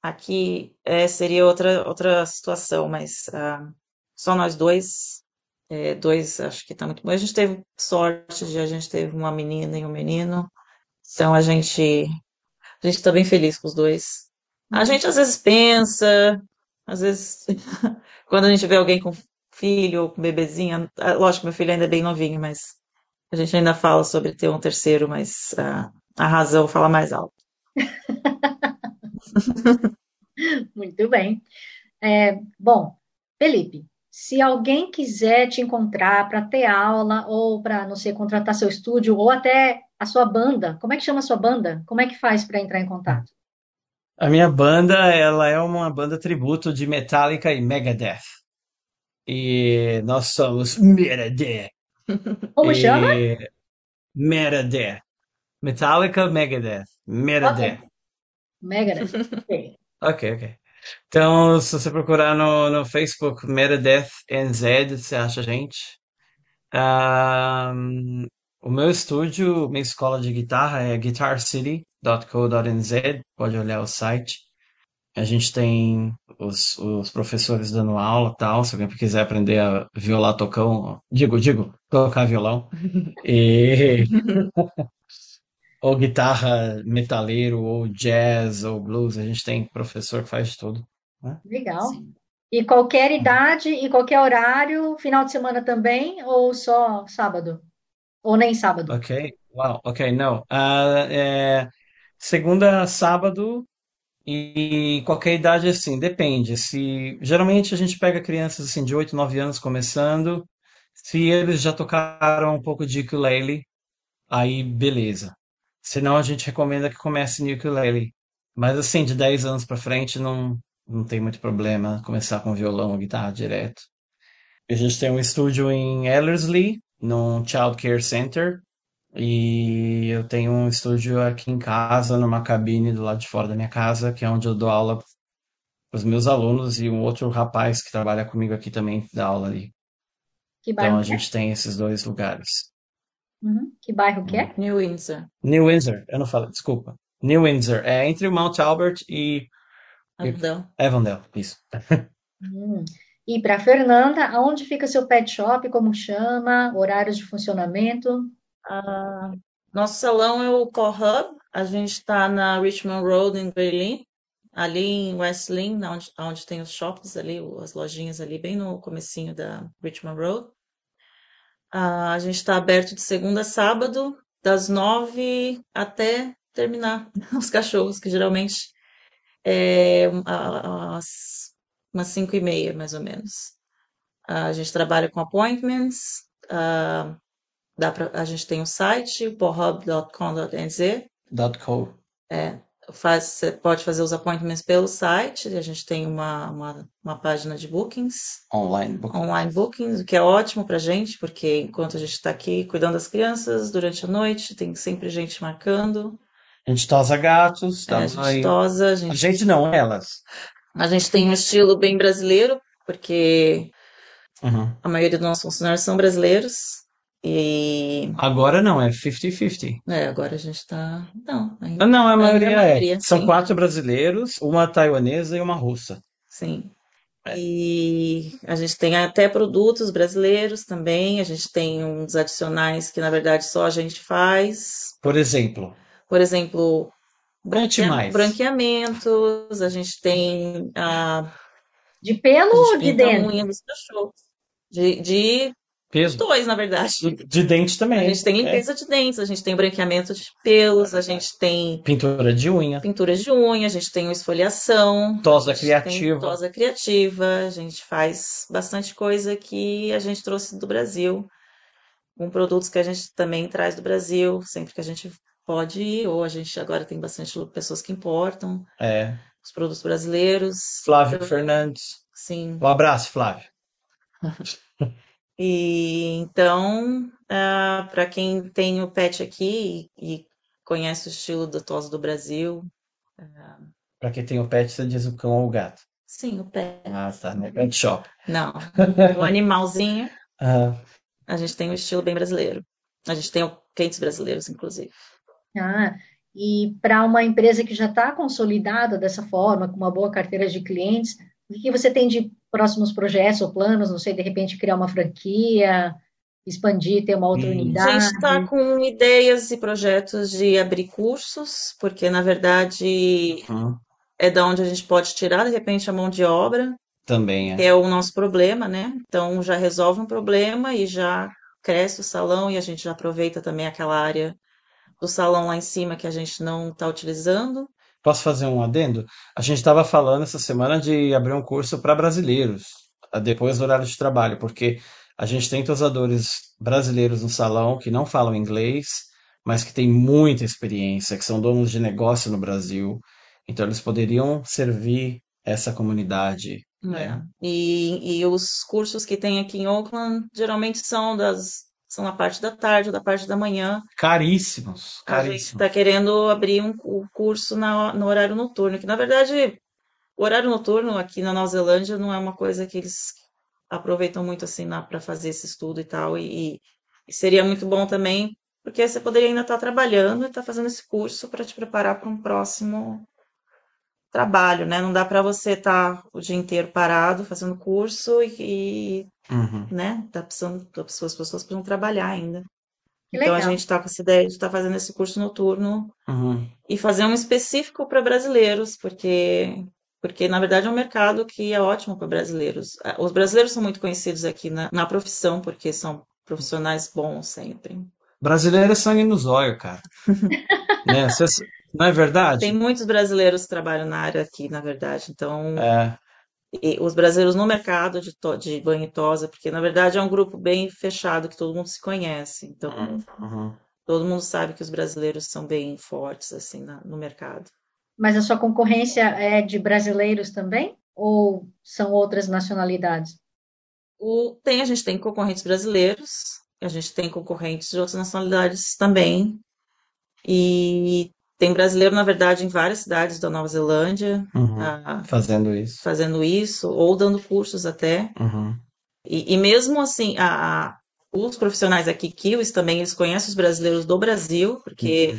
aqui, é, seria outra outra situação, mas ah, só nós dois, é, dois acho que tá muito bom. A gente teve sorte de a gente teve uma menina e um menino, então a gente a gente tá bem feliz com os dois. A gente às vezes pensa, às vezes quando a gente vê alguém com filho ou com bebezinha, ah, lógico, meu filho ainda é bem novinho, mas a gente ainda fala sobre ter um terceiro, mas ah, a razão fala mais alto. Muito bem. É, bom, Felipe, se alguém quiser te encontrar para ter aula ou para, não sei, contratar seu estúdio ou até a sua banda, como é que chama a sua banda? Como é que faz para entrar em contato? A minha banda, ela é uma banda tributo de Metallica e Megadeth. E nós somos Megadeth. Como E- chama? Megadeth. Metallica, Megadeth. Megadeth. Megadeth. Ok. Ok. Então, se você procurar no, no Facebook Megadeth NZ, você acha a gente. Ahn, o meu estúdio, minha escola de guitarra é guitarcity.co.nz, pode olhar o site. A gente tem os, os professores dando aula e tal, se alguém quiser aprender a violar tocão, digo, digo, tocar violão. E ou guitarra metaleiro, ou jazz, ou blues. A gente tem professor que faz de tudo. Né? Legal. Sim. E qualquer idade e qualquer horário, final de semana também, ou só sábado? Ou nem sábado? Ok, wow, ok, não. Uh, é, segunda a sábado e qualquer idade assim, depende. Se geralmente a gente pega crianças assim de 8, 9 anos começando, se eles já tocaram um pouco de ukulele, aí beleza. Senão a gente recomenda que comece no ukulele. Mas assim, de 10 anos para frente não não tem muito problema começar com violão ou guitarra direto. A gente tem um estúdio em Ellerslie, num Child Care Center, e eu tenho um estúdio aqui em casa, numa cabine do lado de fora da minha casa, que é onde eu dou aula para os meus alunos e um outro rapaz que trabalha comigo aqui também dá aula ali. Que bairro então a é? gente tem esses dois lugares. Uhum. Que bairro que é? New Windsor. New Windsor, eu não falei, desculpa. New Windsor, é entre o Mount Albert e Avondale. Avondale, isso. Hum. E para Fernanda, aonde fica seu pet shop? Como chama? Horários de funcionamento? Ah, nosso salão é o Core Hub. A gente está na Richmond Road, em Berlim. Ali em West Lynn, onde, onde tem os shoppings ali, as lojinhas ali, bem no comecinho da Richmond Road. Ah, a gente está aberto de segunda a sábado, das nove até terminar os cachorros, que geralmente é às umas cinco e meia, mais ou menos. A gente trabalha com appointments, uh, dá pra, a gente tem um site, porhub.com.nz. .co. É, faz, você pode fazer os appointments pelo site, a gente tem uma, uma, uma página de bookings. Online bookings. Online bookings, o que é ótimo pra gente, porque enquanto a gente está aqui cuidando das crianças, durante a noite, tem sempre gente marcando. A gente tosa gatos, É, a gente tosa, a gente A gente não, elas. A gente tem um estilo bem brasileiro, porque Uhum. a maioria dos nossos funcionários são brasileiros. E Agora não, é 50-50. é, agora a gente tá. Não, ainda Não, a ainda maioria é a é. maioria, São sim. quatro brasileiros, uma taiwanesa e uma russa. Sim. É. E a gente tem até produtos brasileiros também. A gente tem uns adicionais que, na verdade, só a gente faz. Por exemplo, Por exemplo, conte mais. branqueamentos. A gente tem a, De pelo a ou de dentro? unha dos cachorros. De, de Peso. dois, na verdade. De, de dente A também. gente tem É. limpeza de dentes, a gente tem branqueamento de pelos, a gente tem Pintura de unha, pinturas de unha, a gente tem esfoliação, tosa a criativa. tosa criativa, a gente faz bastante coisa que a gente trouxe do Brasil, com produtos que a gente também traz do Brasil, sempre que a gente pode ir, ou a gente agora tem bastante pessoas que importam É. os produtos brasileiros. Flávio Então, Fernandes. Sim. Um abraço, Flávio. E então, para quem tem o pet aqui e, e conhece o estilo da tosa do Brasil, Pra quem tem o pet, você diz o cão ou o gato. sim, o pet. Ah, tá. No pet shop. Não, o animalzinho, Ah, a gente tem um estilo bem brasileiro. A gente tem o quentes brasileiros, inclusive. Ah, e para uma empresa que já está consolidada dessa forma, com uma boa carteira de clientes, o que você tem de próximos projetos ou planos? Não sei, de repente criar uma franquia, expandir, ter uma outra Hum. A unidade? gente está com ideias e projetos de abrir cursos, porque na verdade hum, é da onde a gente pode tirar de repente a mão de obra, também que é. é o nosso problema, né? Então já resolve um problema e já cresce o salão e a gente já aproveita também aquela área do salão lá em cima que a gente não está utilizando. Posso fazer um adendo? A gente estava falando essa semana de abrir um curso para brasileiros, ah, depois do horário de trabalho, porque a gente tem tosadores brasileiros no salão que não falam inglês, mas que têm muita experiência, que são donos de negócio no Brasil. Então, eles poderiam servir essa comunidade, né? E, e os cursos que tem aqui em Oakland geralmente são das são na parte da tarde ou da parte da manhã. Caríssimos, A gente caríssimos. está querendo abrir um, o curso na, no horário noturno, que na verdade o horário noturno aqui na Nova Zelândia não é uma coisa que eles aproveitam muito assim para fazer esse estudo e tal. E, e seria muito bom também, porque você poderia ainda estar trabalhando e estar fazendo esse curso para te preparar para um próximo trabalho, né? Não dá para você estar o dia inteiro parado fazendo curso e, e Uhum. né? Tá precisando, as pessoas, as pessoas precisam trabalhar ainda. Que Então a legal. gente está com essa ideia de estar fazendo esse curso noturno Uhum. e fazer um específico para brasileiros, porque porque na verdade é um mercado que é ótimo para brasileiros. Os brasileiros são muito conhecidos aqui na, na profissão, porque são profissionais bons sempre. Brasileiro é sangue no zóio, cara. Né? Cês- Não é Tem verdade? muitos brasileiros que trabalham na área aqui, na verdade. Então, É. e os brasileiros no mercado de, to- de banho e tosa, porque na verdade é um grupo bem fechado que todo mundo se conhece. Então, Uhum. todo mundo sabe que os brasileiros são bem fortes assim na- no mercado. Mas a sua concorrência é de brasileiros também? Ou são outras nacionalidades? O, tem, a gente tem concorrentes brasileiros, a gente tem concorrentes de outras nacionalidades também. E tem brasileiro, na verdade, em várias cidades da Nova Zelândia, Uhum. ah, Fazendo isso. fazendo isso, ou dando cursos até. Uhum. E, e mesmo assim, a, a- os profissionais aqui, kiwis também, eles conhecem os brasileiros do Brasil, porque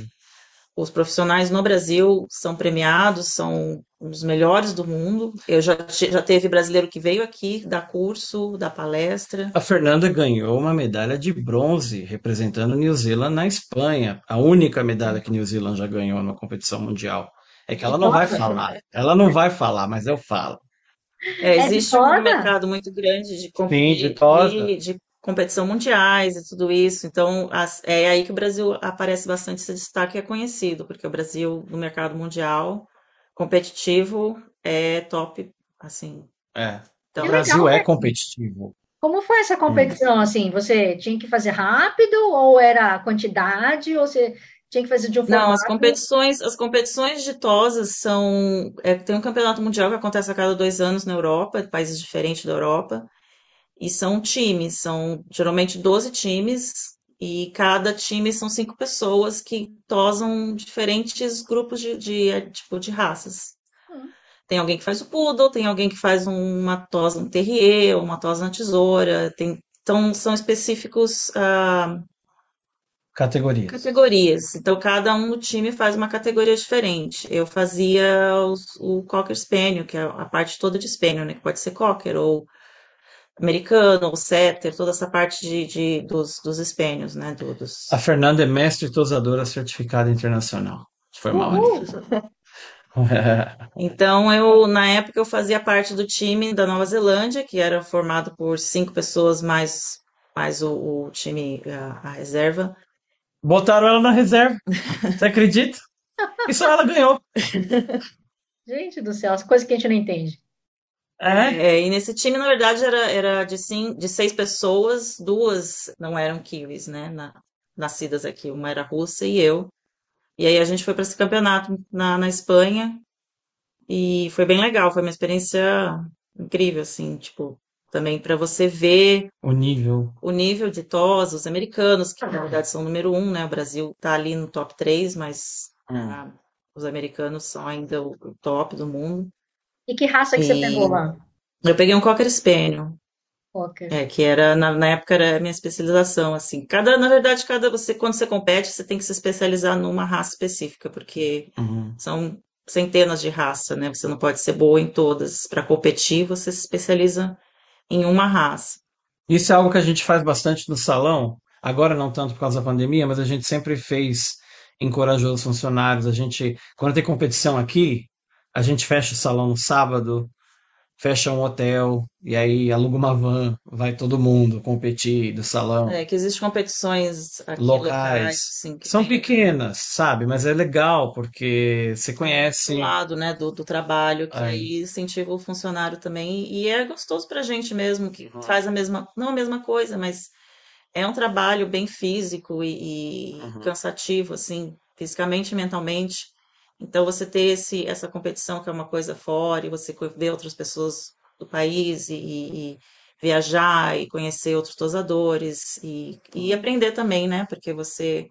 os profissionais no Brasil são premiados, são os melhores do mundo. Eu já, já teve brasileiro que veio aqui dar curso, dar palestra. A Fernanda ganhou uma medalha de bronze representando New Zealand na Espanha. A única medalha que New Zealand já ganhou numa competição mundial. É que ela não vai falar. Ela não vai falar, mas eu falo. É, É existe um tosa? mercado muito grande de, Sim, de- de competição mundiais e tudo isso. Então, as- é aí que o Brasil aparece bastante esse destaque e é conhecido, porque o Brasil, no mercado mundial competitivo, é top, assim. É. Então, O Brasil legal, é né? competitivo. Como foi essa competição, assim? Você tinha que fazer rápido ou era quantidade ou você tinha que fazer de um Não, as competições, as competições de tosas são. é, tem um campeonato mundial que acontece a cada dois anos na Europa, países diferentes da Europa, e são times, são geralmente 12 times, e cada time são cinco pessoas que tosam diferentes grupos de, de, tipo, de raças. Hum. Tem alguém que faz o poodle, tem alguém que faz uma tosa, um terrier, uma tosa na tesoura, tem, então são específicos. ah, Categorias. Categorias. Então, cada um no time faz uma categoria diferente. Eu fazia os- o Cocker Spaniel, que é a parte toda de Spaniel, né? Que pode ser Cocker ou americano, ou Setter, toda essa parte de, de- dos, dos Spaniels, né? Do- dos... A Fernanda é mestre tosadora certificada internacional. Foi mal. Então, eu, na época, eu fazia parte do time da Nova Zelândia, que era formado por cinco pessoas mais, mais o, o time, a, a reserva. Botaram ela na reserva. Você acredita? E só ela ganhou. Gente do céu, as coisas que a gente não entende. É. É, e nesse time, na verdade, era, era de, cin- de seis pessoas, duas não eram kiwis, né? na- nascidas aqui. Uma era russa e eu. E aí a gente foi para esse campeonato na, na Espanha e foi bem legal. Foi uma experiência incrível, assim, tipo, também para você ver O nível. o nível de tos, os americanos, que na verdade são o número um, né? O Brasil tá ali no top 3, mas Hum. ah, os americanos são ainda o, o top do mundo. E que raça que você E- pegou lá? Eu peguei um Cocker Spaniel. Cocker. É, que era, na, na época era a minha especialização, assim. Cada, na verdade, cada, você, quando você compete, você tem que se especializar numa raça específica, porque Uhum. são centenas de raças, né? Você não pode ser boa em todas. Para competir, você se especializa em uma raça. Isso é algo que a gente faz bastante no salão. Agora não tanto por causa da pandemia, mas a gente sempre fez encorajou os funcionários. A gente, quando tem competição aqui, a gente fecha o salão no sábado, fecha um hotel e aí aluga uma van, vai todo mundo competir do salão. É, que existem competições aqui Locais. locais, assim, São tem pequenas, sabe? Mas é legal porque você conhece. do lado, né, do, do trabalho, que É. aí incentiva o funcionário também, e é gostoso pra gente mesmo, que Uhum. faz a mesma, não a mesma coisa, mas é um trabalho bem físico e, e Uhum. cansativo, assim, fisicamente e mentalmente. Então, você ter esse, essa competição que é uma coisa fora, e você ver outras pessoas do país e, e- viajar e conhecer outros tosadores e, e aprender também, né? Porque você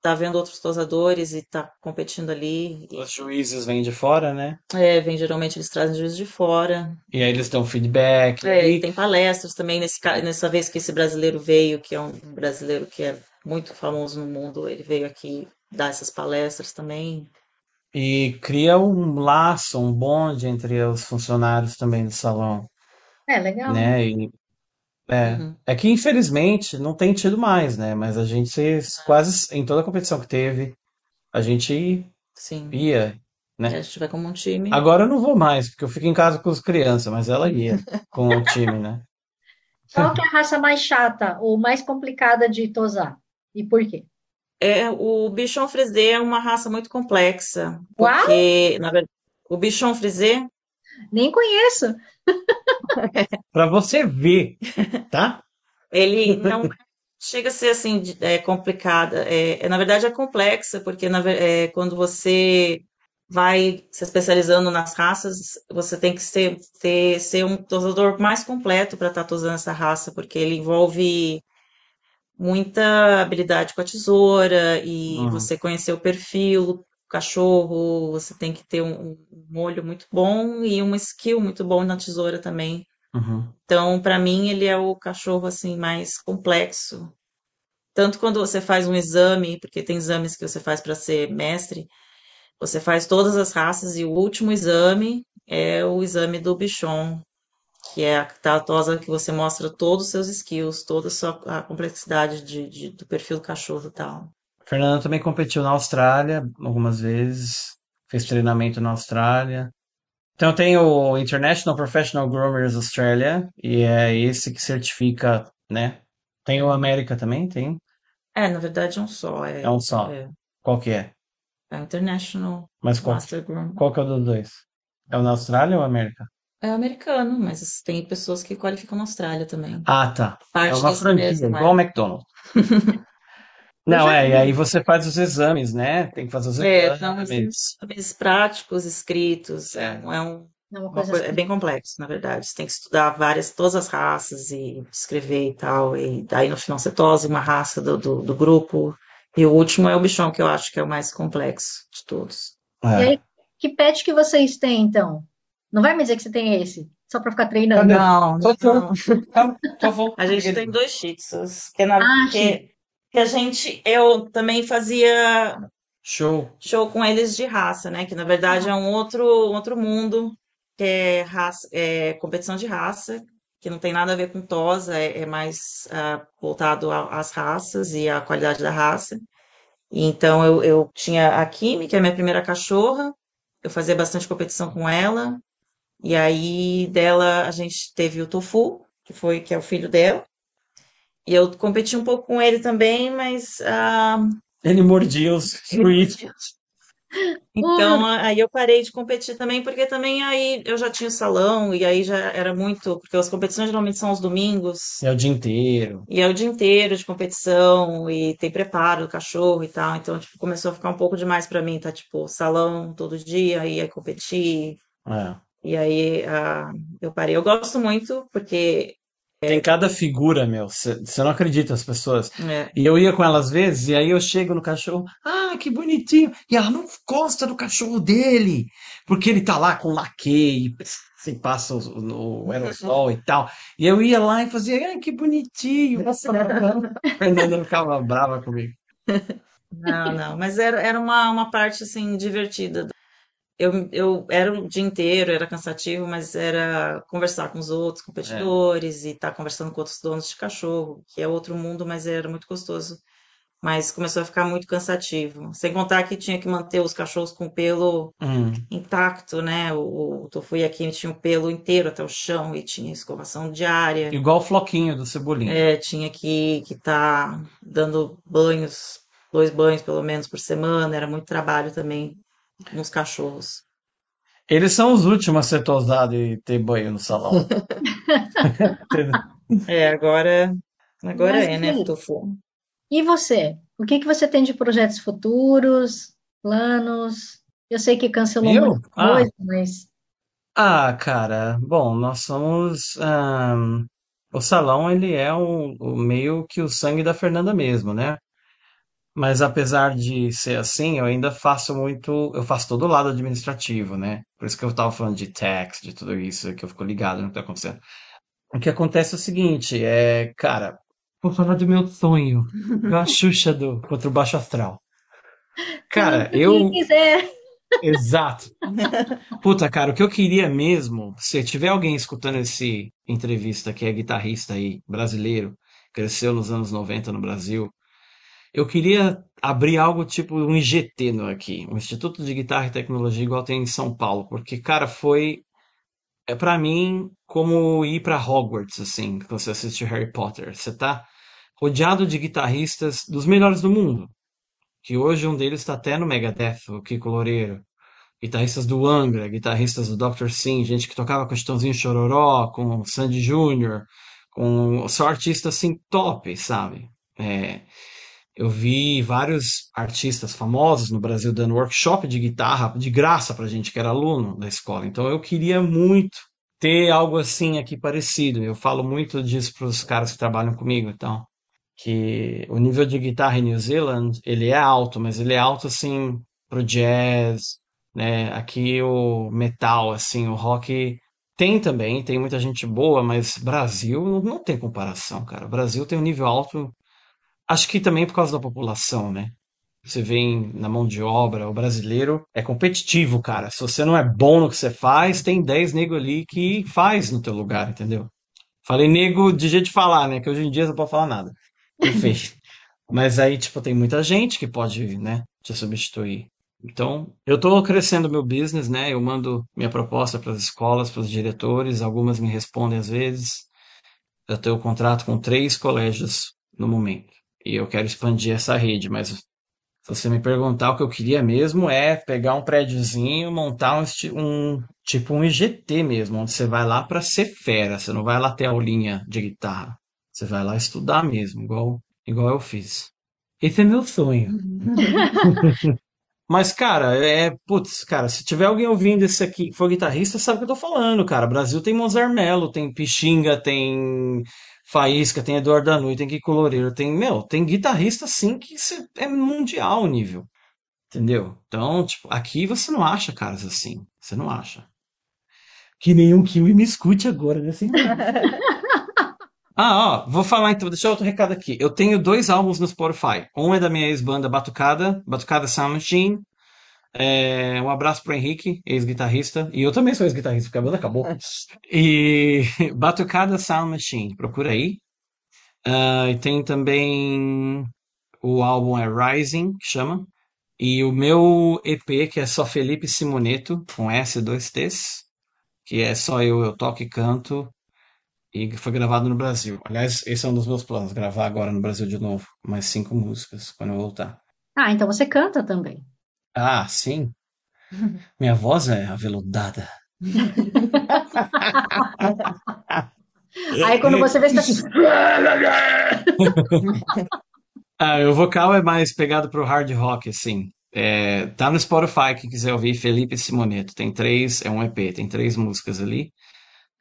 tá vendo outros tosadores e tá competindo ali. E, Os juízes vêm de fora, né? é, vem, geralmente eles trazem juízes de fora. E aí eles dão feedback. É, e tem palestras também, nesse, nessa vez que esse brasileiro veio, que é um brasileiro que é muito famoso no mundo, ele veio aqui dar essas palestras também. E cria um laço, um bonde entre os funcionários também do salão, É legal. né? E É, Uhum. é que infelizmente não tem tido mais, né? Mas a gente quase em toda a competição que teve, a gente Sim. ia, É, né? se tiver como um time. Agora eu não vou mais, porque eu fico em casa com as crianças, mas ela ia com o time, né? Qual que é a raça mais chata ou mais complicada de tosar? E por quê? É, o Bichon Frisé é uma raça muito complexa, Uau! porque, na verdade, o Bichon Frisé, Nem conheço. Pra você ver, tá? ele não chega a ser assim, é, complicada. É, é, na verdade, é complexa, porque na é, quando você vai se especializando nas raças, você tem que ser, ter, ser um tosador mais completo para estar tosando essa raça, porque ele envolve muita habilidade com a tesoura e Uhum. você conhecer o perfil do cachorro, você tem que ter um, um molho muito bom e uma skill muito bom na tesoura também. Uhum. Então, para mim, ele é o cachorro assim mais complexo. Tanto quando você faz um exame, porque tem exames que você faz para ser mestre, você faz todas as raças e o último exame é o exame do bichon, que é a tatosa que você mostra todos os seus skills, toda a sua a complexidade de, de- do perfil do cachorro e tal. A Fernanda também competiu na Austrália algumas vezes, fez treinamento na Austrália. Então tem o International Professional Groomers Australia, e é esse que certifica, né? Tem o América também, tem? É, na verdade é um só, é, É um só. é, Qual que é? é International Mas qual, Master Groom. qual que é o dos dois? É o na Austrália ou América? É americano, mas tem pessoas que qualificam na Austrália também. Ah, tá. É Parte uma desse franquia, mesmo, igual é. o McDonald's. Não, é, e aí você faz os exames, né? Tem que fazer os É, são exames. exames práticos escritos, É. é um, É uma uma coisa coisa, é assim. bem complexo, na verdade. Você tem que estudar várias, todas as raças e escrever e tal, e daí no final você tose uma raça do, do, do grupo. E o último é o bichão, que eu acho que é o mais complexo de todos. E É. aí, que pet que vocês têm, então? Não vai me dizer que você tem esse, só para ficar treinando. Não, não. Voltando. A gente tem dois shih tzus, que, na, Ah, que, que a gente, eu também fazia Show. show com eles de raça, né? Que na verdade é um outro, outro mundo, que é, raça, é competição de raça, que não tem nada a ver com tosa, é, é mais ah, voltado às raças e à qualidade da raça. E Então eu, eu tinha a Kimi, que é a minha primeira cachorra, eu fazia bastante competição com ela, e aí dela a gente teve o Tofu, que foi que é o filho dela. E eu competi um pouco com ele também, mas ah, Ele mordia os tweets. Então, aí eu parei de competir também, porque também aí eu já tinha o salão, e aí já era muito, porque as competições geralmente são aos domingos, É o dia inteiro. e é o dia inteiro de competição, e tem preparo do cachorro e tal, então, tipo, começou a ficar um pouco demais pra mim, tá, tipo, salão todo dia, e aí competir, É. e aí ah, eu parei. Eu gosto muito, porque, Tem cada figura, meu. Você não acredita, as pessoas. é, E eu ia com ela às vezes, e aí eu chego no cachorro, ah, que bonitinho. E ela não gosta do cachorro dele, porque ele tá lá com laque, se passa o, o aerosol e tal. E eu ia lá e fazia, ai, que bonitinho. A Fernanda ficava brava comigo. Não, não, mas era, era uma, uma parte assim divertida. Eu, eu era o dia inteiro, era cansativo, mas era conversar com os outros competidores e estar conversando com outros donos de cachorro, que é outro mundo, mas era muito gostoso. Mas começou a ficar muito cansativo. Sem contar que tinha que manter os cachorros com o pelo Hum, intacto, né? O, o Tofu e a Kimi tinha o pelo inteiro até o chão e tinha escovação diária. igual o floquinho do Cebolinha. É, tinha que que tá dando banhos, dois banhos pelo menos por semana, era muito trabalho também nos cachorros. Eles são os últimos a ser tosados e ter banho no salão. É, agora, agora Mas, é, né? Tofu? E você? O que que você tem de projetos futuros, planos? Eu sei que cancelou Eu? muita Ah. coisa, mas Ah, cara, bom, nós somos. ahn, o salão, ele é um, o meio que o sangue da Fernanda mesmo, né? Mas apesar de ser assim, eu ainda faço muito. Eu faço todo o lado administrativo, né? Por isso que eu tava falando de tax, de tudo isso, que eu fico ligado no que tá acontecendo. O que acontece é o seguinte, é, cara, vou falar do meu sonho, a Xuxa do contra o Baixo Astral. Cara, quem eu. quiser. Exato. Puta, cara, o que eu queria mesmo, se tiver alguém escutando esse entrevista que é guitarrista aí, brasileiro, cresceu nos anos 90 no Brasil, eu queria abrir algo tipo um IGT no aqui, um Instituto de Guitarra e Tecnologia igual tem em São Paulo, porque, cara, foi é para mim como ir para Hogwarts, assim, quando você assiste Harry Potter. Você tá rodeado de guitarristas dos melhores do mundo, que hoje um deles está até no Megadeth, o Kiko Loureiro. Guitarristas do Angra, guitarristas do Dr. Sim, gente que tocava com Chitãozinho Chororó, com Sandy Júnior, com só artistas assim top, sabe? É, eu vi vários artistas famosos no Brasil dando workshop de guitarra de graça pra gente que era aluno da escola. Então eu queria muito ter algo assim aqui parecido. Eu falo muito disso para os caras que trabalham comigo, então, que o nível de guitarra em New Zealand, ele é alto, mas ele é alto assim pro jazz, né? Aqui o metal, assim, o rock tem também, tem muita gente boa, mas Brasil não tem comparação, cara. O Brasil tem um nível alto Acho que também por causa da população, né? Você vem na mão de obra, o brasileiro é competitivo, cara. Se você não é bom no que você faz, tem 10 nego ali que faz no teu lugar, entendeu? Falei nego de jeito de falar, né? Que hoje em dia você não pode falar nada. Enfim. Mas aí, tipo, tem muita gente que pode, né, te substituir. Então, eu estou crescendo meu business, né? Eu mando minha proposta para as escolas, para os diretores, algumas me respondem às vezes. Eu tenho contrato com três colégios no momento. E eu quero expandir essa rede, mas se você me perguntar, o que eu queria mesmo é pegar um prédiozinho, montar um, um tipo um IGT mesmo, onde você vai lá para ser fera, você não vai lá ter aulinha de guitarra. Você vai lá estudar mesmo, igual, igual eu fiz. Esse é meu sonho. Mas, cara, é. Putz, cara, se tiver alguém ouvindo esse aqui que for guitarrista, sabe o que eu tô falando, cara. Brasil tem Mozart Mello, tem Pixinga, tem Faísca, tem Eduardo Danui, tem Kiko Loureiro, tem, meu, tem guitarrista assim que é mundial o nível. Entendeu? Então, tipo, aqui você não acha caras assim. Você não acha. Que nenhum Kiwi me escute agora, né? Assim, ah, ó, vou falar então, deixa outro recado aqui. Eu tenho dois álbuns no Spotify. Um é da minha ex-banda Batucada, Batucada Sound Machine. É, um abraço pro Henrique, ex-guitarrista. E eu também sou ex-guitarrista, porque a banda acabou. E Batucada Sound Machine, procura aí. Uh, e tem também o álbum é Rising, que chama. E o meu EP, que é só Felipe Simoneto, com S, dois T's. Que é só eu, eu toco e canto e foi gravado no Brasil. Aliás, esse é um dos meus planos, gravar agora no Brasil de novo, mais cinco músicas quando eu voltar. Ah, então você canta também. Ah, sim. Minha voz é aveludada. Aí quando você vê, você tá... ah, o vocal é mais pegado pro hard rock, assim. É, tá no Spotify, quem quiser ouvir, Felipe Simoneto. Tem três, é um EP, tem três músicas ali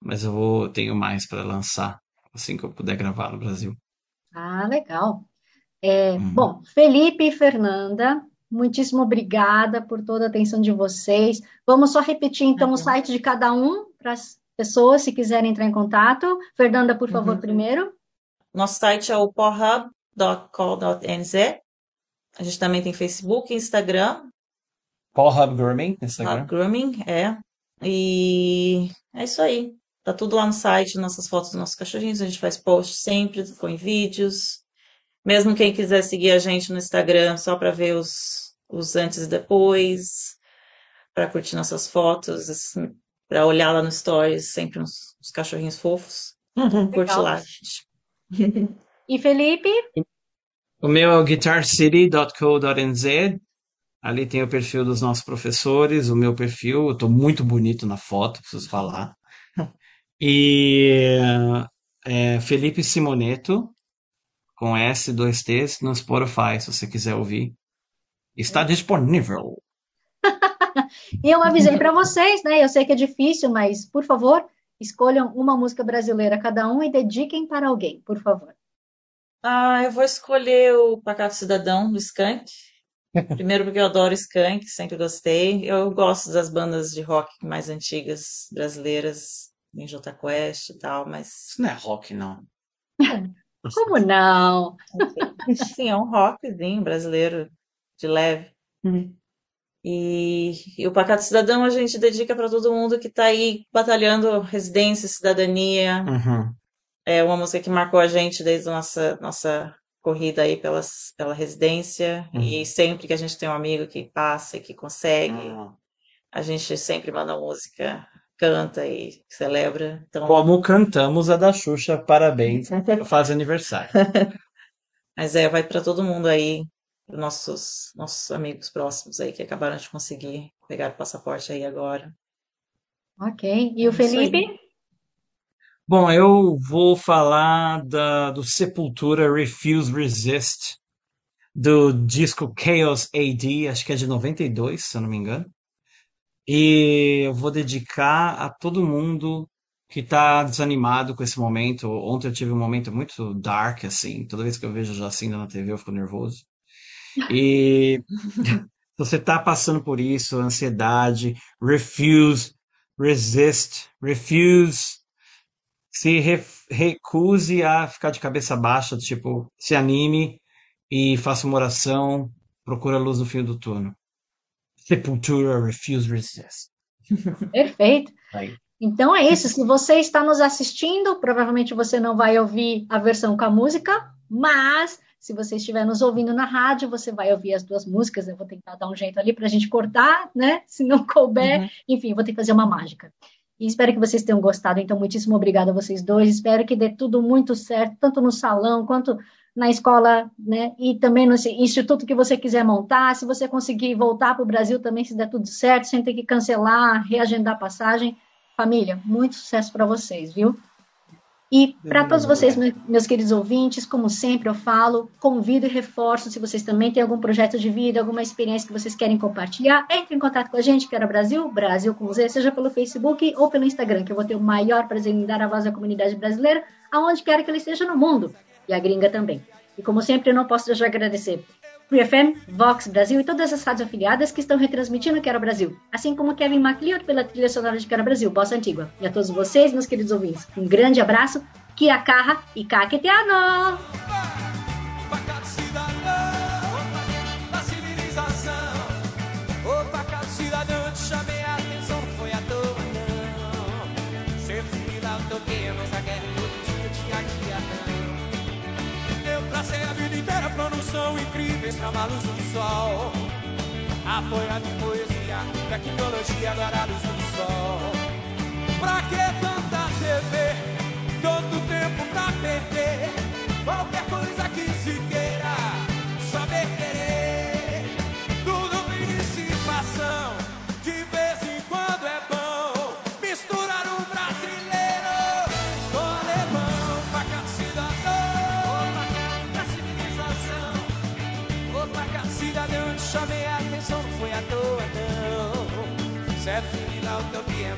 mas eu vou tenho mais para lançar assim que eu puder gravar no Brasil. Ah, legal. É, uhum. Bom, Felipe e Fernanda, muitíssimo obrigada por toda a atenção de vocês. Vamos só repetir então uhum. o site de cada um para as pessoas se quiserem entrar em contato. Fernanda, por favor, uhum. primeiro. Nosso site é o porhub.co.nz. A gente também tem Facebook, Instagram. Porhub Grooming, Instagram. Porhub Grooming, é. E é isso aí. Tá tudo lá no site, nossas fotos dos nossos cachorrinhos. A gente faz post sempre, põe vídeos. Mesmo quem quiser seguir a gente no Instagram só para ver os, os antes e depois, para curtir nossas fotos, assim, para olhar lá no Stories, sempre uns, uns cachorrinhos fofos. Uhum, Curte lá, gente. E Felipe? O meu é o guitarcity.co.nz. Ali tem o perfil dos nossos professores, o meu perfil. Eu tô muito bonito na foto, preciso falar. E é, Felipe Simoneto, com S, dois T's, no Spotify, se você quiser ouvir. Está disponível. e eu avisei para vocês, né? Eu sei que é difícil, mas, por favor, escolham uma música brasileira cada um e dediquem para alguém, por favor. Ah, eu vou escolher o Pacato Cidadão, do Skank. Primeiro porque eu adoro Skank, sempre gostei. Eu gosto das bandas de rock mais antigas brasileiras em Jota Quest e tal, mas. Isso não é rock, não. Como não? Sim, é um rockzinho brasileiro de leve. Uhum. E, e o Pacato Cidadão a gente dedica para todo mundo que está aí batalhando residência, cidadania. Uhum. É uma música que marcou a gente desde a nossa, nossa corrida aí pelas, pela residência. Uhum. E sempre que a gente tem um amigo que passa e que consegue, Uhum. a gente sempre manda música, canta e celebra. Então, Como cantamos a da Xuxa, parabéns, faz aniversário. mas é, vai para todo mundo aí, nossos, nossos amigos próximos aí que acabaram de conseguir pegar o passaporte aí agora. Ok. E o É aí. Felipe? Bom, eu vou falar da, do Sepultura Refuse Resist, do disco Chaos AD, acho que é de 92, se eu não me engano. E eu vou dedicar a todo mundo que tá desanimado com esse momento. Ontem eu tive um momento muito dark, assim. Toda vez que eu vejo Jacinda na TV eu fico nervoso. E se você tá passando por isso, ansiedade, refuse, resist, refuse, se re- recuse a ficar de cabeça baixa, tipo, se anime e faça uma oração, procura a luz no fim do túnel. Sepultura, refuse, resist. Perfeito. Aí. Então é isso. Se você está nos assistindo, provavelmente você não vai ouvir a versão com a música, mas se você estiver nos ouvindo na rádio, você vai ouvir as duas músicas. Eu vou tentar dar um jeito ali para a gente cortar, né? Se não couber, Uhum. enfim, vou ter que fazer uma mágica. E espero que vocês tenham gostado. Então, muitíssimo obrigada a vocês dois. Espero que dê tudo muito certo, tanto no salão quanto na escola, né? E também no instituto que você quiser montar. Se você conseguir voltar para o Brasil também, se der tudo certo, sem ter que cancelar, reagendar a passagem. Família, muito sucesso para vocês, viu? E para todos vocês, me- meus queridos ouvintes, como sempre eu falo, convido e reforço, se vocês também têm algum projeto de vida, alguma experiência que vocês querem compartilhar, entre em contato com a gente, que era Brasil, Brasil com Z, seja pelo Facebook ou pelo Instagram, que eu vou ter o maior prazer em dar a voz à comunidade brasileira, aonde quer que ela esteja no mundo, e a gringa também. E como sempre, eu não posso deixar de agradecer Free FM, Vox Brasil e todas as rádios afiliadas que estão retransmitindo Quero Brasil, assim como Kevin MacLeod pela trilha sonora de Quero Brasil, Bossa Antigua. E a todos vocês, meus queridos ouvintes, um grande abraço, Kia Carra e Caqueteano! São incríveis luz do sol. Apoiado em poesia, tecnologia, luz do sol. Pra que tanta TV? Tanto tempo pra perder. Qualquer coisa que se queira,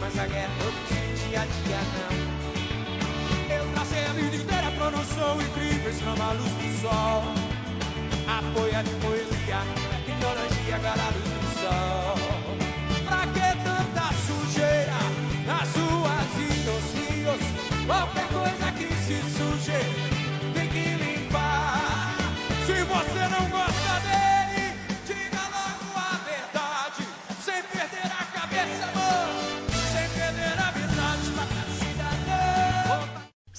mas a guerra todo dia, dia a dia, não. Eu tracei a vida inteira, pronunciou incríveis, chama a luz do sol. Apoia de poesia, tecnologia, agora a luz do sol. Pra que tanta sujeira nas ruas e nos rios? Qualquer coisa que se suje